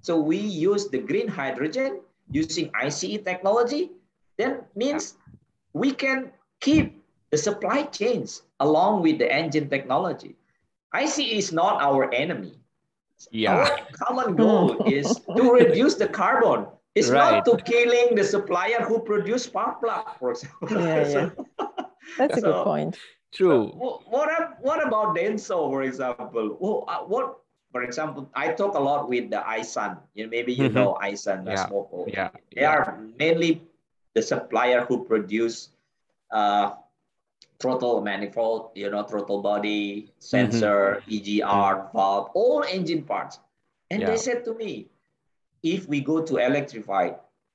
So we use the green hydrogen using ICE technology. Then means we can keep the supply chains along with the engine technology. ICE is not our enemy. Yeah. Our common goal is to reduce the carbon. It's right. not to killing the supplier who produce spark plug, for example. Yeah, yeah. That's a so, good point. True. So what, what about Denso, for example? Well, uh, what, for example, I talk a lot with the Aisin. You know, maybe you mm-hmm. know Aisin, yeah. Smoko. Yeah. They yeah. are mainly the supplier who produce uh, throttle manifold, you know, throttle body, sensor, mm-hmm. EGR, valve, all engine parts. And yeah. they said to me, if we go to electrify,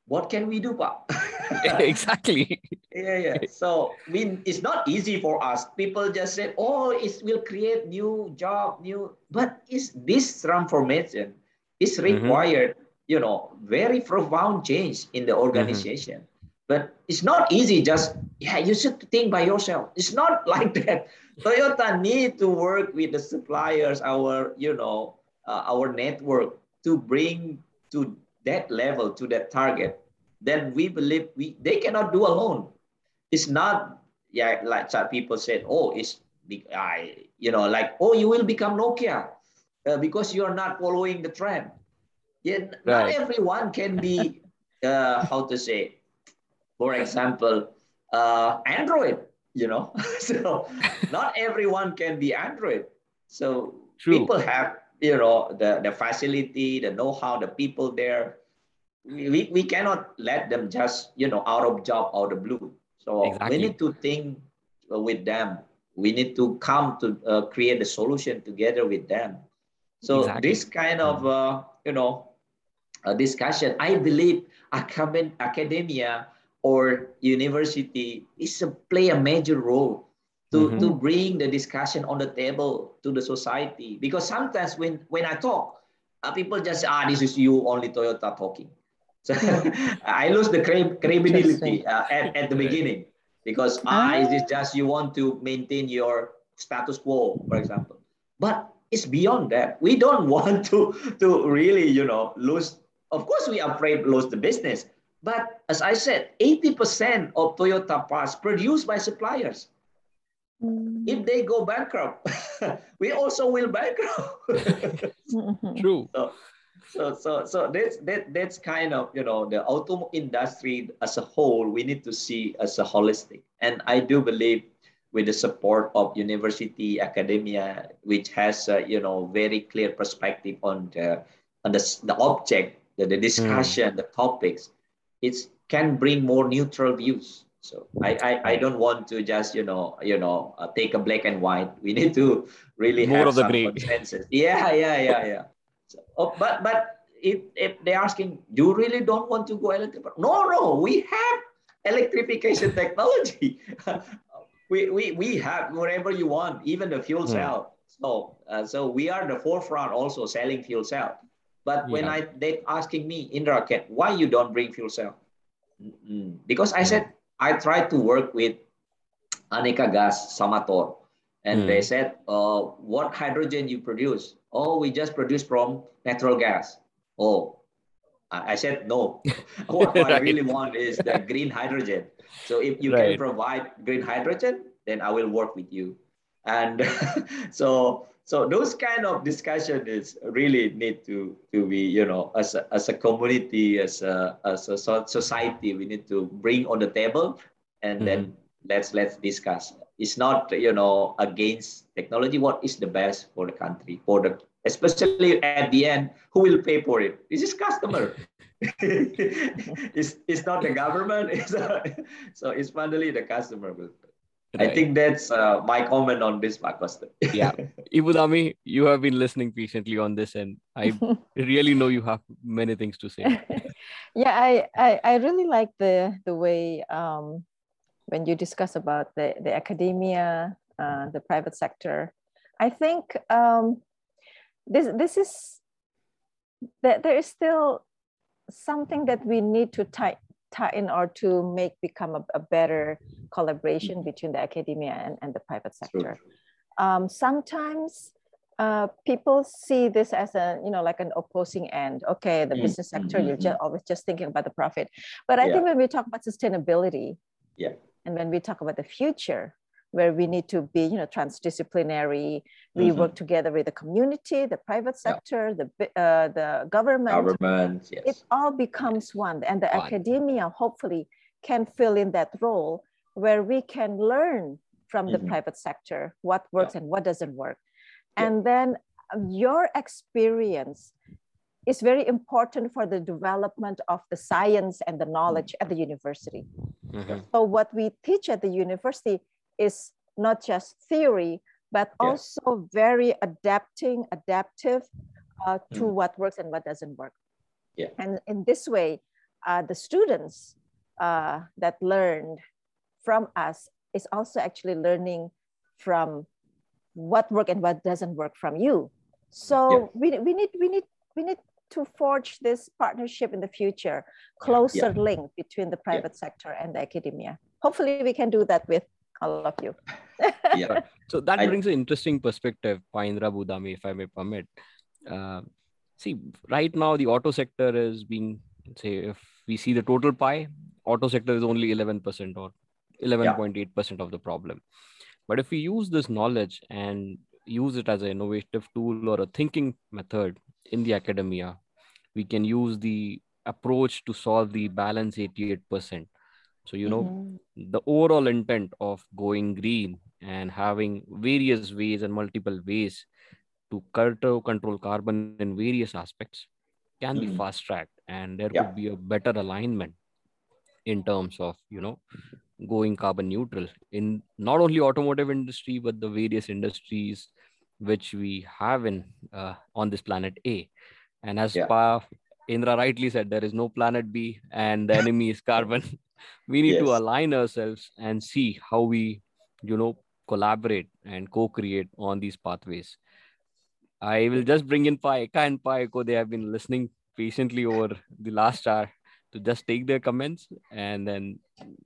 what can we do, Pa? exactly. Yeah, yeah. So I mean, it's not easy for us. People just said, "Oh, it will create new job, new." But is this transformation is mm-hmm. required, mm-hmm. you know, very profound change in the organization. Mm-hmm. But it's not easy. Just yeah, you should think by yourself. It's not like that. Toyota need to work with the suppliers, our you know, uh, our network to bring to that level, to that target. Then we believe we they cannot do alone. It's not yeah like some people said. Oh, it's I you know like oh you will become Nokia uh, because you are not following the trend. Yeah, right. not everyone can be uh, how to say for example, uh, Android, you know, so not everyone can be Android. So True. people have, you know, the, the facility, the know-how, the people there. We, we cannot let them just, you know, out of job, out of blue. So exactly. we need to think with them. We need to come to uh, create a solution together with them. So exactly. this kind of, uh, you know, discussion, I believe academia or university is a, play a major role to, mm-hmm. to bring the discussion on the table to the society. Because sometimes when, when I talk, uh, people just ah, this is you only Toyota talking. So I lose the credibility uh, at, at the beginning because ah, is this just you want to maintain your status quo, for example. But it's beyond that. We don't want to, to really, you know, lose. Of course, we are afraid lose the business, but as I said, 80% of Toyota parts produced by suppliers. Mm. If they go bankrupt, we also will bankrupt. True. So, so, so, so that's that, that's kind of you know the auto industry as a whole. We need to see as a holistic, and I do believe with the support of university academia, which has a, you know very clear perspective on the on the, the object, the, the discussion, mm. the topics it can bring more neutral views. So I, I, I don't want to just you know you know uh, take a black and white. We need to really more have of the some gray. consensus. Yeah, yeah, yeah, yeah. Oh, but but if if they're asking, do you really don't want to go electric? No, no, we have electrification technology. we, we we have whatever you want, even the fuel hmm. cell. So uh, so we are the forefront also selling fuel cell. But when I they asking me, Indra, can, why you don't bring fuel cell? Mm-hmm. Because I said I tried to work with Aneka Gas Samator, and they said, uh, "What hydrogen you produce? Oh, we just produce from natural gas." Oh, I said no. what, right. I really want is the green hydrogen. So if you right. can provide green hydrogen, then I will work with you. And so so those kind of discussion is really need to to be you know as a, as a community as a as a society we need to bring on the table and mm-hmm. then let's let's discuss it's not you know against technology what is the best for the country for the especially at the end who will pay for it this is customer it's, it's not the government it's a, so it's finally the customer will Right. I think that's uh, my comment on this, Marcos. yeah. Ibu Dhami, you have been listening patiently on this, and I really know you have many things to say. yeah, I, I, I, really like the, the way um, when you discuss about the, the academia, uh, the private sector, I think um, this, this is, that there is still something that we need to tie, tie in or to make become a, a better collaboration between the academia and, and the private sector. Um, sometimes uh, people see this as a you know like an opposing end okay the mm-hmm. business sector mm-hmm. you're just always just thinking about the profit but i yeah. think when we talk about sustainability yeah and when we talk about the future where we need to be you know transdisciplinary we mm-hmm. work together with the community the private sector yeah. the uh, the government government yes. it all becomes one and the academia hopefully can fill in that role where we can learn from the mm-hmm. private sector what works yeah. and what doesn't work and then um, your experience is very important for the development of the science and the knowledge at the university. Mm-hmm. So what we teach at the university is not just theory, but yeah. also very adapting, adaptive uh, to mm. what works and what doesn't work. Yeah. And in this way, uh, the students uh, that learned from us is also actually learning from what work and what doesn't work from you. So yeah. we, we need we need we need to forge this partnership in the future, closer yeah. link between the private yeah. sector and the academia. Hopefully, we can do that with all of you. yeah. So that I, brings an interesting perspective, Paindra Budami, if I may permit. Uh, see, right now the auto sector is being say if we see the total pie, auto sector is only 11% or 11.8% of the problem. But if we use this knowledge and use it as an innovative tool or a thinking method in the academia, we can use the approach to solve the balance 88%. So, you know, mm-hmm. the overall intent of going green and having various ways and multiple ways to curtail control carbon in various aspects can mm-hmm. be fast tracked and there yeah. could be a better alignment in terms of you know going carbon neutral in not only automotive industry but the various industries which we have in uh, on this planet a and as yeah. pa indra rightly said there is no planet b and the enemy is carbon we need yes. to align ourselves and see how we you know collaborate and co-create on these pathways i will just bring in paika and paiko they have been listening patiently over the last hour to just take their comments and then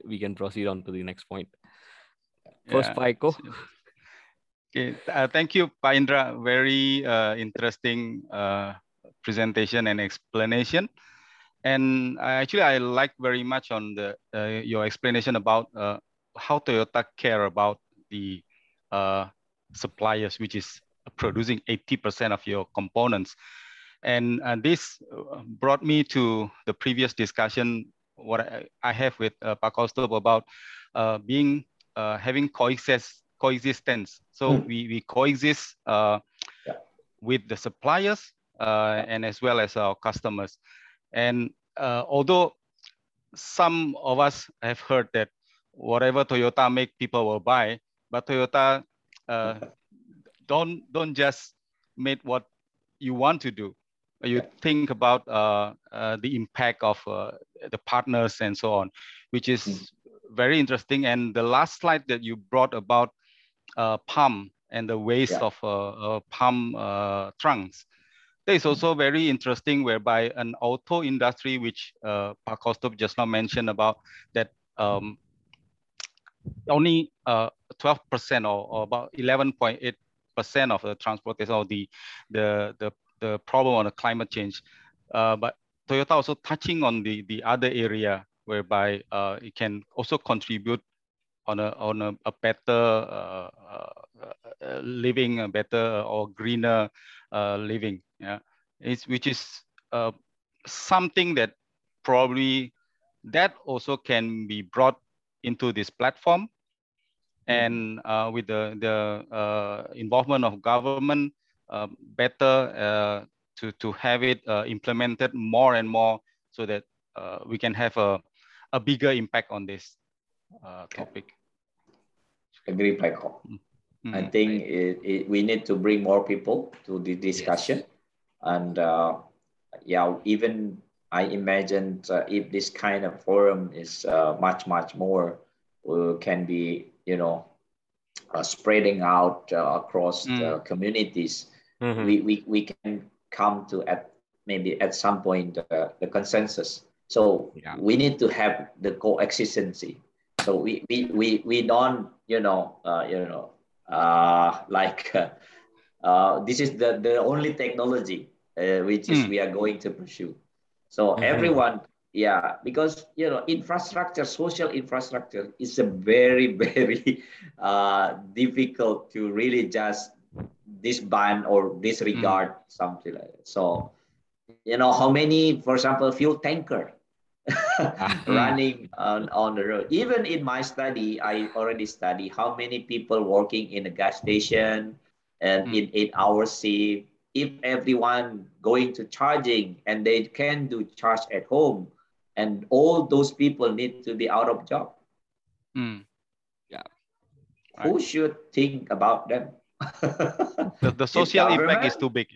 we can proceed on to the next point. First, yeah. Paiko. Okay, uh, thank you, Paindra. Very uh, interesting uh, presentation and explanation. And actually, I like very much on the uh, your explanation about uh, how Toyota care about the uh, suppliers, which is producing 80% of your components. And uh, this uh, brought me to the previous discussion, what I, I have with uh, Pak Kaustubh about uh, being, uh, having coexist, coexistence. So mm. we, we coexist uh, yeah. with the suppliers and as well as our customers. And although some of us have heard that whatever Toyota make, people will buy, but Toyota don't, don't just make what you want to do you think about uh, uh, the impact of uh, the partners and so on, which is mm. very interesting. And the last slide that you brought about uh, palm and the waste yeah. of uh, uh, palm trunks, that is also very interesting whereby an auto industry, which uh, just now mentioned about that um, only 12% or, or about 11.8% of the transportation or the, the, the the problem on the climate change. Uh, but Toyota also touching on the, the other area whereby uh, it can also contribute on a, on a, a better uh, uh, uh living, a better or greener uh, living. Yeah, it's, which is something that probably that also can be brought into this platform and uh, with the, the uh, involvement of government, uh, better uh, to, to have it uh, implemented more and more so that we can have a, a bigger impact on this topic. agree, Paiko. Mm-hmm. I think it, it, we need to bring more people to the discussion. Yes. And uh, yeah, even I imagined uh, if this kind of forum is uh, much, much more, uh, can be, you know, uh, spreading out uh, across mm. the communities, mm-hmm. we, we, we can come to at maybe at some point the consensus. So yeah. we need to have the coexistency. So we, we, we, we don't, you know, you know, like this is the, the only technology which is mm. we are going to pursue. So mm-hmm. everyone, yeah, because you know, infrastructure, social infrastructure is a very, very uh, difficult to really just disband or disregard mm. something like that. So, you know, how many, for example, fuel tanker. running on, on the road. Even in my study, I already study how many people working in a gas station and mm. in eight hours shift if everyone going to charging and they can do charge at home and all those people need to be out of job mm. yeah who right. should think about them the, the social impact is too big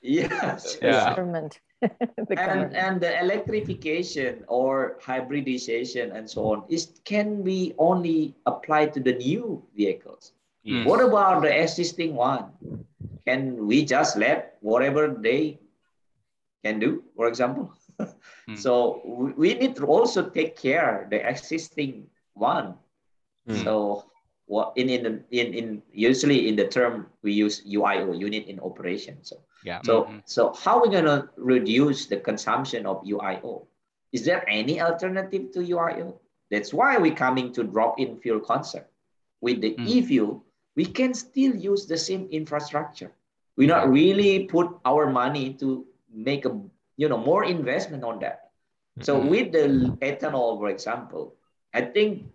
yes yeah. government the and, and the electrification or hybridization and so on is can be only applied to the new vehicles yes. what about the existing one can we just let whatever they can do, for example? mm. So we need to also take care the existing one. Mm. So what in, in in in usually in the term we use UIO unit in operation. So yeah. So mm-hmm. so how are we gonna reduce the consumption of UIO? Is there any alternative to UIO? That's why we're coming to drop-in fuel concept. With the mm. e-fuel, we can still use the same infrastructure. We not really put our money to make a you know more investment on that. Mm-hmm. So with the ethanol, for example, I think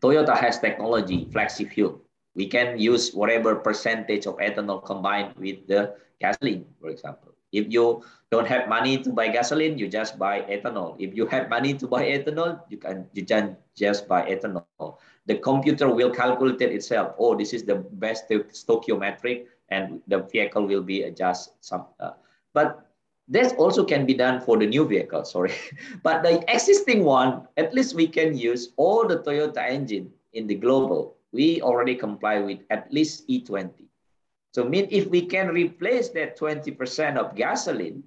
Toyota has technology, flexi fuel. We can use whatever percentage of ethanol combined with the gasoline, for example. If you don't have money to buy gasoline, you just buy ethanol. If you have money to buy ethanol, you can you can just buy ethanol. The computer will calculate it itself. Oh, this is the best stoichiometric, and the vehicle will be adjust some. Uh, but this also can be done for the new vehicle. Sorry, but the existing one, at least we can use all the Toyota engine in the global. We already comply with at least E20. So mean if we can replace that 20% of gasoline,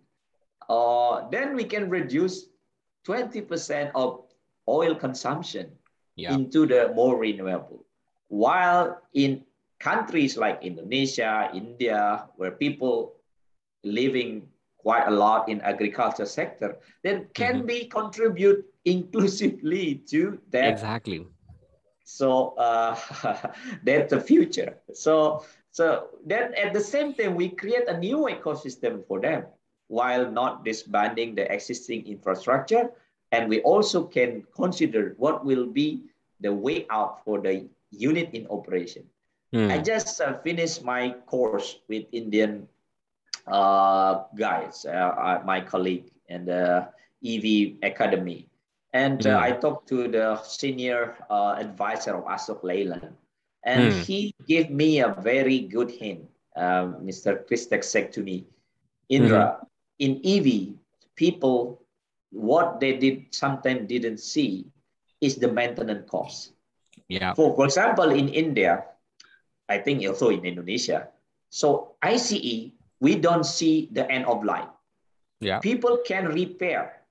uh, then we can reduce 20% of oil consumption yeah. into the more renewable. While in countries like Indonesia, India, where people living quite a lot in agriculture sector, then can mm-hmm. be contribute inclusively to that. Exactly. So uh, that's the future. So so then at the same time, we create a new ecosystem for them while not disbanding the existing infrastructure. And we also can consider what will be the way out for the unit in operation. Mm. I just uh, finished my course with Indian guys, uh, uh my colleague and the EV Academy. And mm. I talked to the senior uh, advisor of Ashok Leyland. And mm. he gave me a very good hint. Um, Mr. Christek said to me, Indra, mm. in EV, people, what they did sometimes didn't see is the maintenance cost. Yeah. For, for example, in India, I think also in Indonesia, so ICE, we don't see the end of life. Yeah. People can repair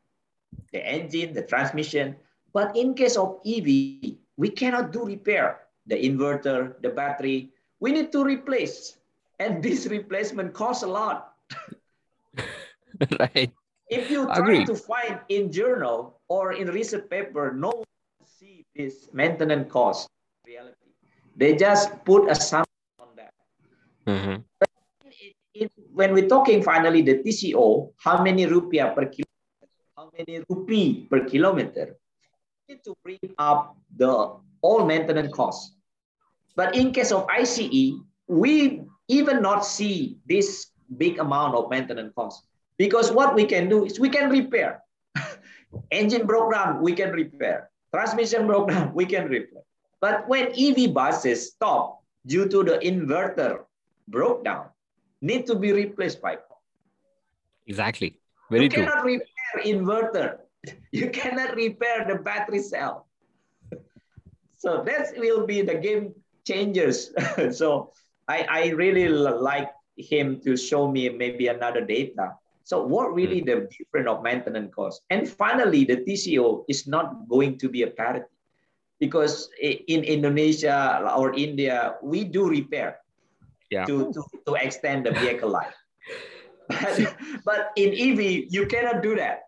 the engine, the transmission, but in case of EV, we cannot do repair the inverter, the battery. We need to replace. And this replacement costs a lot. right. If you try Agreed. to find in journal or in research paper, no one see this maintenance cost reality. They just put a sum on that. Mm-hmm. When we're talking finally the TCO, how many rupiah per kilometer, how many rupee per kilometer, need to bring up the all maintenance costs. But in case of ICE, we even not see this big amount of maintenance costs because what we can do is we can repair. Engine broke down, we can repair. Transmission broke down, we can repair. But when EV buses stop due to the inverter broke down, need to be replaced by Exactly. Very you true. cannot repair inverter. You cannot repair the battery cell. So that will be the game changers. so I, I really like him to show me maybe another data. So what really hmm. the difference of maintenance cost? And finally, the TCO is not going to be a parity because in Indonesia or India, we do repair Yeah. to, to, to extend the vehicle life. But, but in EV, you cannot do that.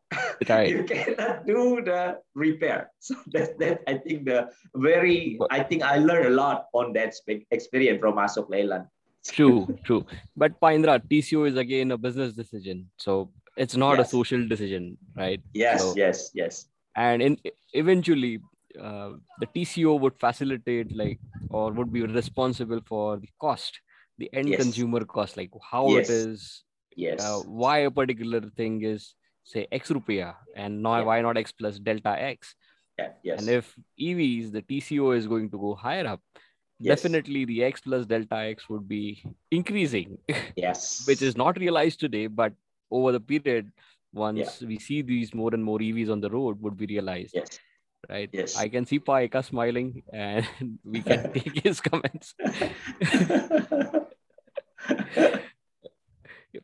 Right. You cannot do the repair. So that, that I think the very, But- I think I learned a lot on that experience from Ashok Leyland. True, true. But Paindra, TCO is again a business decision. So it's not a social decision, right? Yes, So- yes, yes. and in eventually uh, the tco would facilitate like or would be responsible for the cost the end Yes. consumer cost like how Yes. it is Yes. uh, why a particular thing is say x rupia and now Yeah. why not x plus delta x yeah, yes. and if evs the tco is going to go higher up Yes. definitely the x plus delta x would be increasing yes. which is not realized today but over the period once we see these more and more evs on the road would be realized Yes. Right? Yes. I can see Paika smiling and we can take his comments.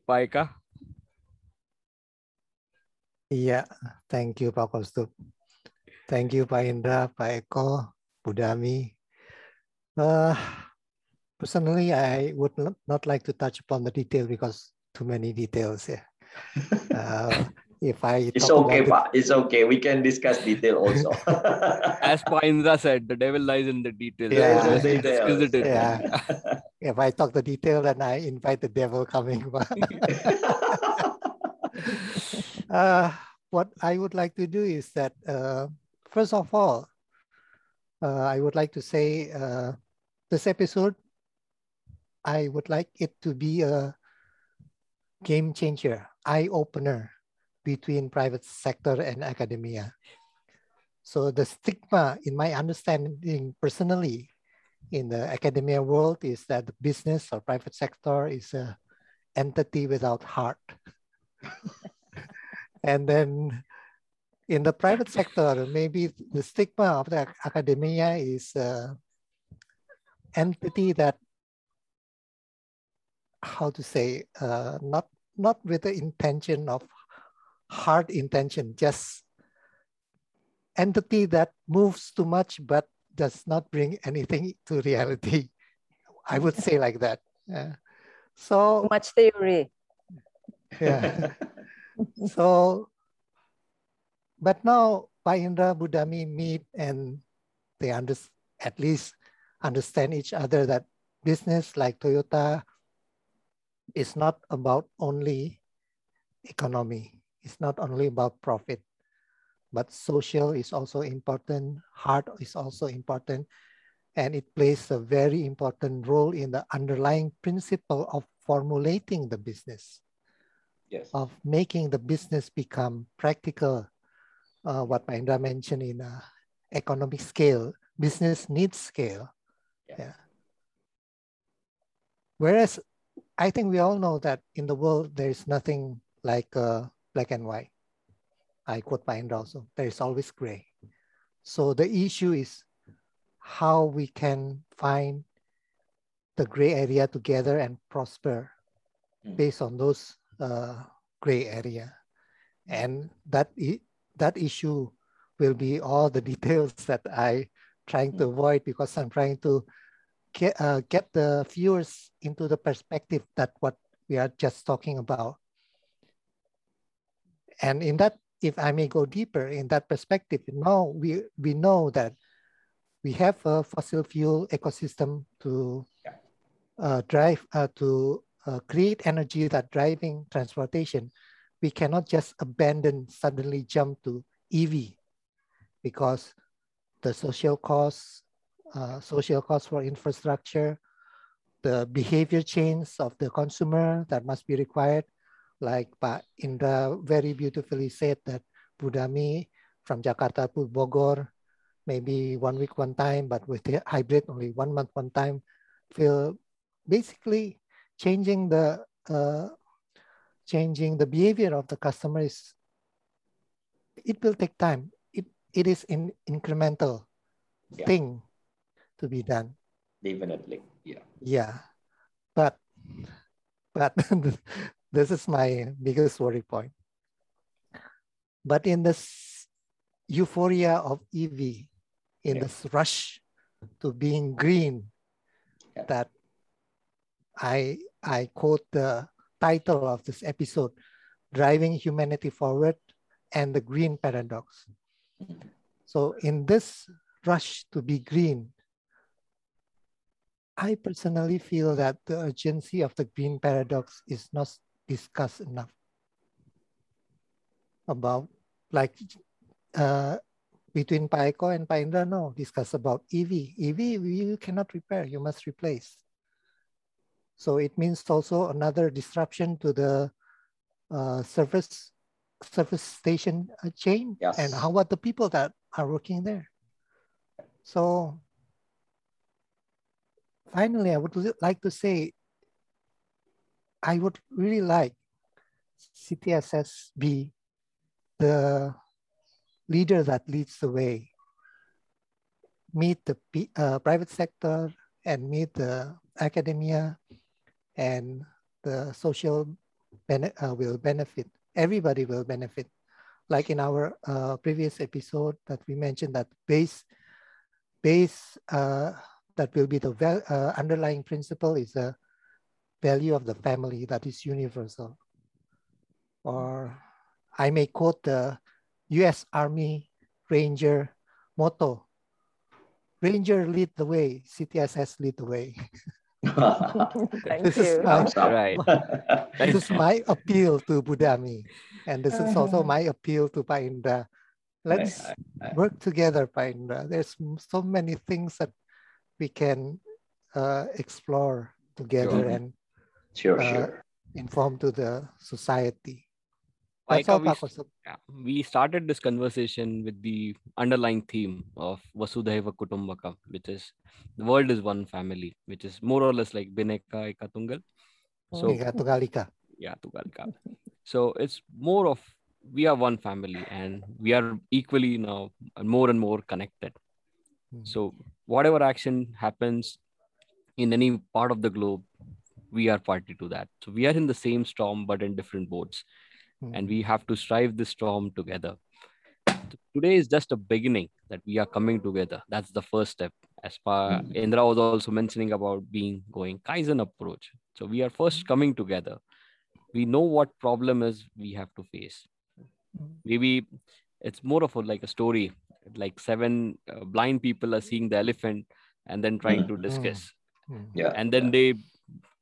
Paika, Yeah, thank you, Pak Kaustubh. Thank you, Pak Indra, Pak Eko, Budami. Uh, personally, I would not, not like to touch upon the detail because too many details here. Uh, if I it's talk okay, about Pa. It's okay. We can discuss detail also. as Paindra said, the devil lies in the details. Yeah. Just Details. discuss it. it, yeah, if I talk the detail, then I invite the devil coming. uh, what I would like to do is that, uh, first of all, uh, I would like to say uh, this episode, I would like it to be a game changer, eye opener between private sector and academia. So the stigma, in my understanding personally, in the academia world is that the business or private sector is a entity without heart. and then in the private sector, maybe the stigma of the academia is a entity that, how to say, uh, not, not with the intention of hard intention, just entity that moves too much but does not bring anything to reality. I would say like that. Yeah. So Too much theory. yeah. so, but now Paindra Budami meet and they under, at least understand each other that business like Toyota is not about only economy. It's not only about profit, but social is also important. Heart is also important. And it plays a very important role in the underlying principle of formulating the business yes. of making the business become practical. Uh, what Mahendra mentioned in uh, economic scale, business needs scale. Yeah. Yeah. Whereas I think we all know that in the world there is nothing like uh, black and white. I quote Mahendra also. There is always gray. So the issue is how we can find the gray area together and prosper Mm. based on those uh, gray area. And that, that issue will be all the details that I trying to avoid because I'm trying to get, uh, get the viewers into the perspective that what we are just talking about. And in that, if I may go deeper in that perspective, now we, we know that we have a fossil fuel ecosystem to uh, drive, uh, to uh, create energy that driving transportation. We cannot just abandon, suddenly jump to EV because the social costs, uh, social costs for infrastructure, the behavior change of the consumer that must be required. Like Pak Indra very beautifully said that Budami from Jakarta to Bogor maybe one week, one time, but with the hybrid, only one month, one time, feel basically changing the uh, changing the behavior of the customer is it will take time. It it is an incremental yeah. thing to be done. Definitely, yeah. Yeah, but but this is my biggest worry point. But in this euphoria of EV, in yeah. this rush to being green, yeah. that I I quote the title of this episode, Driving Humanity Forward and the Green Paradox. Mm-hmm. So in this rush to be green, I personally feel that the urgency of the green paradox is not discussed enough about like uh, between Paiko and Paindra, no, discuss about EV. EV, you cannot repair, you must replace. So it means also another disruption to the uh, service service station uh, chain yes. and how about the people that are working there. So finally, I would like to say, I would really like CTSS be the leader that leads the way, meet the uh, private sector and meet the academia and the social bene uh, will benefit. Everybody will benefit. Like in our uh, previous episode that we mentioned that base, base uh, that will be the uh, underlying principle is the value of the family that is universal. Or I may quote the US Army Ranger motto, Ranger lead the way, CTSS lead the way. Thank this you. Is my, right. this is my appeal to Budami. And this is also my appeal to Paindra. Let's work together, Paindra. There's so many things that we can uh, explore together sure. and sure, uh, sure. inform to the society. Like we, yeah, we started this conversation with the underlying theme of Vasudhaiva Kutumbakam, which is the world is one family, which is more or less like Bhinneka Eka Tunggal. So, Tugalika. Yeah, Tugalika. so it's more of we are one family and we are equally now more and more connected. Hmm. So whatever action happens in any part of the globe, we are party to that. So we are in the same storm, but in different boats mm. and we have to strive this storm together today is just a beginning that we are coming together that's the first step as far mm. indra was also mentioning about being going kaizen approach so we are first coming together we know what problem is we have to face maybe it's more of a, like a story like seven uh, blind people are seeing the elephant and then trying mm. to discuss mm. yeah and then yeah. they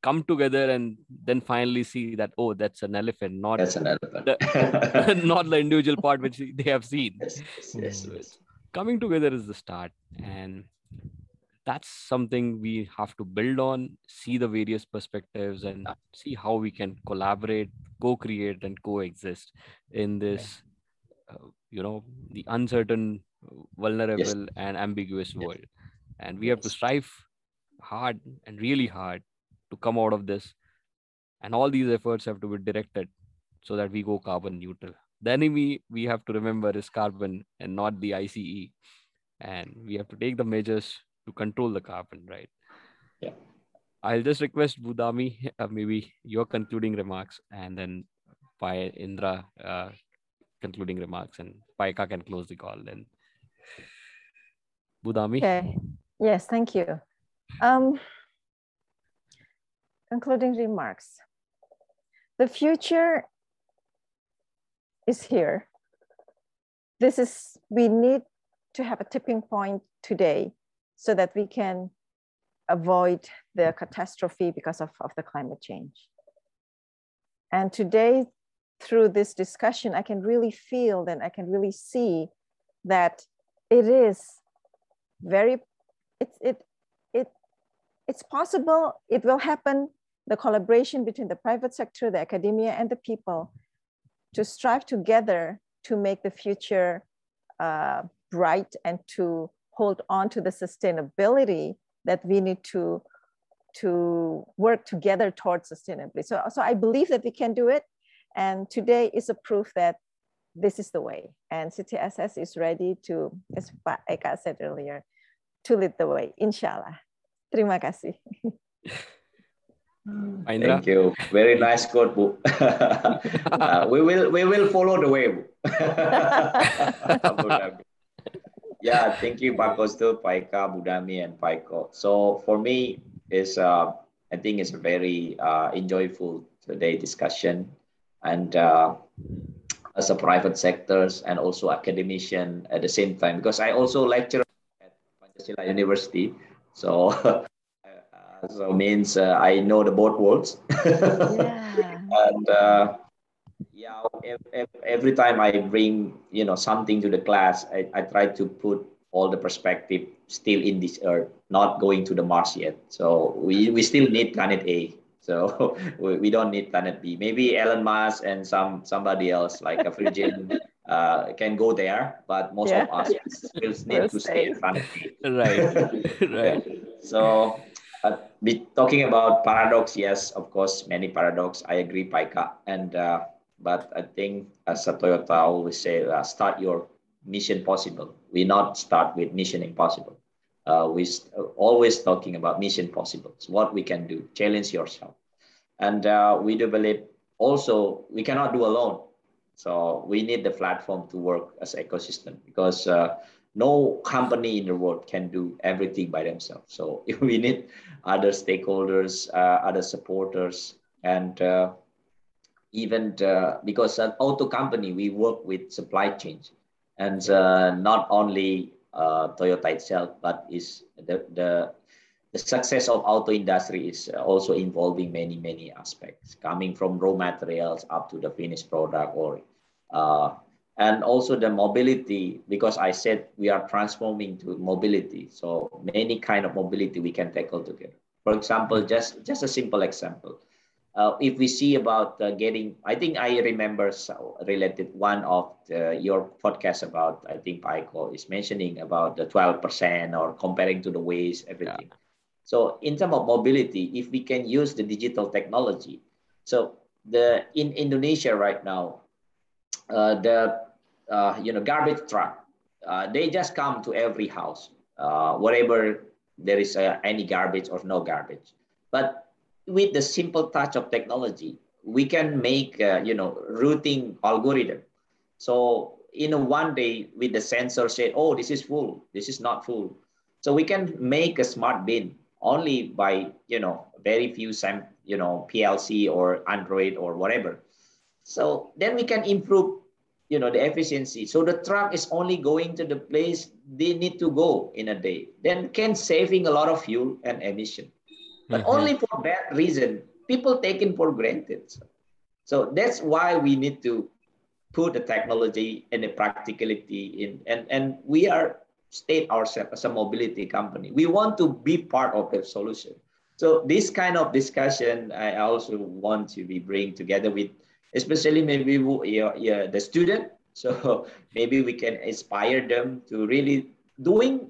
come together and then finally see that oh that's an elephant not that's an elephant. the, not the individual part which they have seen. Yes, yes, yes, coming together is the start and that's something we have to build on see the various perspectives and see how we can collaborate co-create and coexist in this uh, you know the uncertain vulnerable yes. and ambiguous world. And we have to strive hard and really hard to come out of this and all these efforts have to be directed so that we go carbon neutral the enemy we have to remember is carbon and not the ice and we have to take the measures to control the carbon right yeah i'll just request budami uh, maybe your concluding remarks and then Pai Indra uh, concluding remarks and Paika can close the call then. Budami. Okay. Yes, thank you. Um, concluding remarks. The future is here. This is, we need to have a tipping point today so that we can avoid the catastrophe because of, of the climate change. And today, through this discussion, I can really feel and I can really see that it is very, it's, it, it, it's possible, it will happen, the collaboration between the private sector, the academia, and the people to strive together to make the future uh, bright and to hold on to the sustainability that we need to to work together towards sustainability. So, so I believe that we can do it. And today is a proof that this is the way. And CTSS is ready to, as Pak Eka said earlier, to lead the way, inshallah. Terima kasih. Thank you. Very nice quote, Bu. uh, we will we will follow the way, Bu. yeah, thank you, Pak Kostu, Paika, Budami, and Paiko. So for me, is uh, I think it's a very uh, enjoyable today discussion, and uh, as a private sectors and also academician at the same time because I also lecture at University, so. So means uh, I know the both worlds. yeah. and uh, yeah, every time I bring you know something to the class, I, I try to put all the perspective still in this earth, not going to the Mars yet. So we, we still need planet A. So we, we don't need planet B. Maybe Elon Musk and some somebody else like a Virgin uh, can go there, but most yeah. of us still need to stay in planet A. Right, right. So uh, be talking about paradox, yes, of course, many paradox. I agree, Paika. And uh, but I think as a Toyota always say, uh, start your mission possible. We not start with mission impossible. Uh, we uh, always talking about mission possible. So what we can do, challenge yourself. And uh, we do believe also we cannot do alone. So we need the platform to work as ecosystem because uh, no company in the world can do everything by themselves. So if we need other stakeholders, uh, other supporters, and uh, even because an auto company, we work with supply chains and uh, not only uh, Toyota itself, but is the, the the success of auto industry is also involving many many aspects, coming from raw materials up to the finished product, or uh, and also the mobility. Because I said we are transforming to mobility, so many kind of mobility we can tackle together. For example, just just a simple example uh, if we see about uh, getting, I think I remember so related one of the, your podcast about, I think Paiko is mentioning about the 12% or comparing to the waste, everything. Yeah. So in terms of mobility, if we can use the digital technology, so the in Indonesia right now, uh, the uh, you know garbage truck, uh, they just come to every house, uh, wherever there is any garbage or no garbage. But with the simple touch of technology, we can make, uh, you know, routing algorithm. So in a one day with the sensor say, oh, this is full, this is not full. So we can make a smart bin only by, you know, very few, you know, PLC or Android or whatever. So then we can improve, you know, the efficiency. So the truck is only going to the place they need to go in a day. Then can saving a lot of fuel and emission but mm-hmm. only for that reason people taken for granted so that's why we need to put the technology and the practicality in and and we are state ourselves as a mobility company we want to be part of the solution so this kind of discussion i also want to be bring together with especially maybe yeah, yeah, the student so maybe we can inspire them to really doing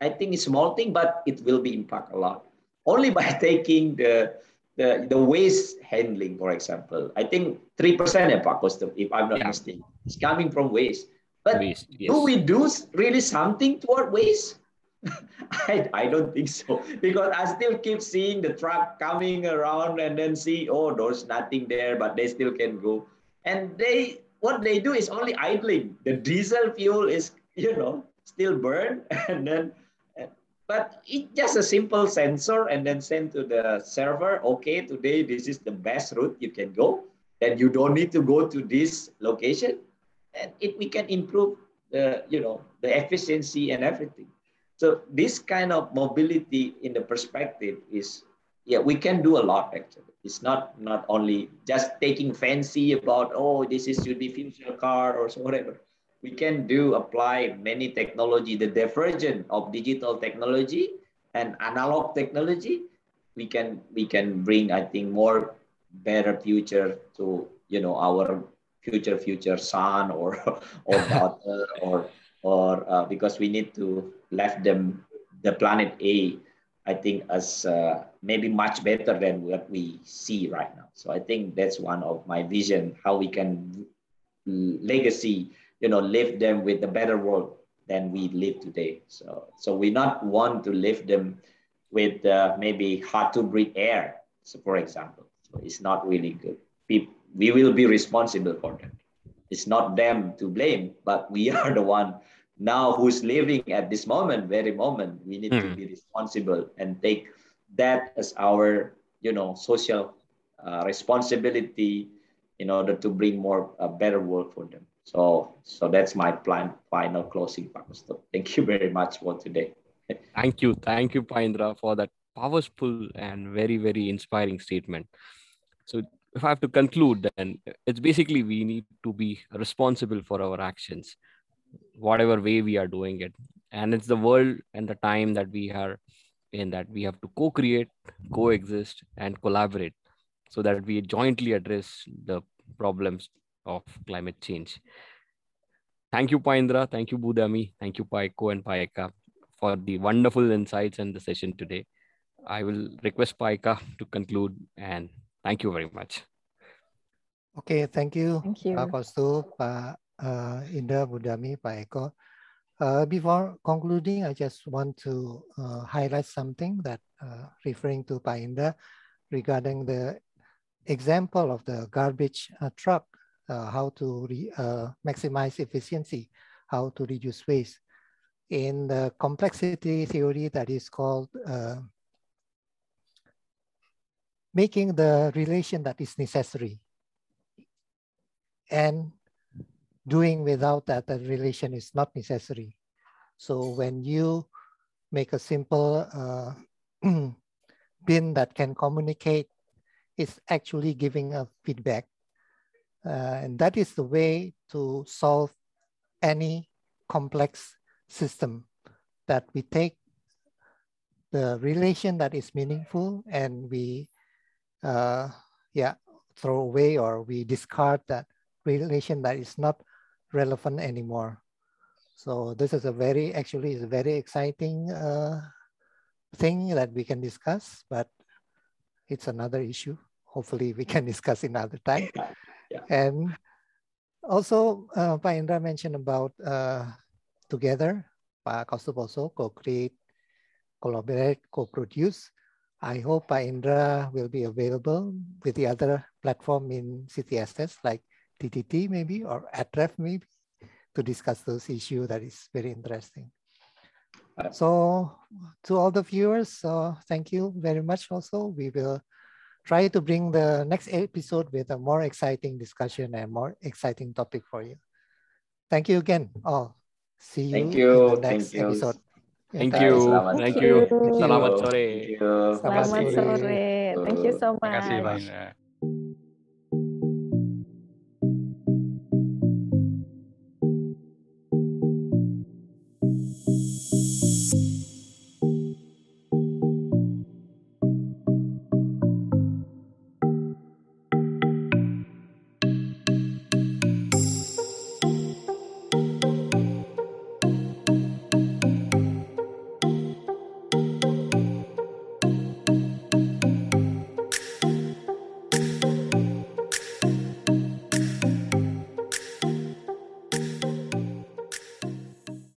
i think a small thing but it will be impact a lot only by taking the, the, the waste handling, for example. I think 3% impact cost, if I'm not yeah. mistaken, is coming from waste. But waste, yes. do we do really something toward waste? I, I don't think so because I still keep seeing the truck coming around and then see oh there's nothing there but they still can go and they what they do is only idling the diesel fuel is you know still burn and then but it's just a simple sensor and then send to the server, okay, today this is the best route you can go. Then you don't need to go to this location. And it, we can improve the, you know, the efficiency and everything. So this kind of mobility in the perspective is, yeah, we can do a lot actually. It's not, not only just taking fancy about, oh, this is should be future car or so whatever we can do apply many technology, the divergence of digital technology and analog technology, we can we can bring, I think, more better future to you know our future future son or or daughter or or uh, because we need to left them the planet A, I think as uh, maybe much better than what we see right now. So I think that's one of my vision how we can legacy, you know, leave them with a better world than we live today. So so we not want to leave them with uh, maybe hard to breathe air, so for example. So it's not really good. We, we will be responsible for them. It's not them to blame, but we are the one now who's living at this moment, very moment. We need mm-hmm. to be responsible and take that as our, you know, social uh, responsibility in order to bring more a better world for them. So, so that's my plan. Final closing, Pastor. Thank you very much for today. Thank you. Thank you, Pa Indra, for that powerful and very, very inspiring statement. So if I have to conclude, then it's basically we need to be responsible for our actions, whatever way we are doing it. And it's the world and the time that we are in that we have to co-create, coexist, and collaborate so that we jointly address the problems of climate change. Thank you, Pa Indra. Thank you, Budami. Thank you, Paiko and Paika for the wonderful insights and the session today. I will request Paika to conclude and thank you very much. Okay, thank you. Thank you. Pak Kostu, Pak uh, Indra, Budami, Pak Eko. Uh, before concluding, I just want to uh, highlight something that uh, referring to Pak Indra regarding the example of the garbage uh, truck, uh, how to maximize efficiency, how to reduce waste in the complexity theory that is called making the relation that is necessary and doing without that the relation is not necessary. So when you make a simple uh, bin that can communicate, it's actually giving a feedback. Uh, and that is the way to solve any complex system that we take the relation that is meaningful and we uh, yeah throw away or we discard that relation that is not relevant anymore so this is a very actually is a very exciting uh, thing that we can discuss but it's another issue hopefully we can discuss another time yeah. Yeah. and also uh, Pa Indra mentioned about uh, together Pak Kaustubh also co-create, collaborate, co-produce. I hope Indra will be available with the other platform in CTSS like TTT maybe or ATREF maybe to discuss those issues that is very interesting. So to all the viewers, uh, thank you very much also. We will try to bring the next episode with a more exciting discussion and more exciting topic for you. Thank you again all. See you, Thank you. in the next Thank you. episode. Thank you. Thank you. Thank you. Selamat sore. Thank you. Selamat sore. sore. Thank you so much. Terima kasih, Bang.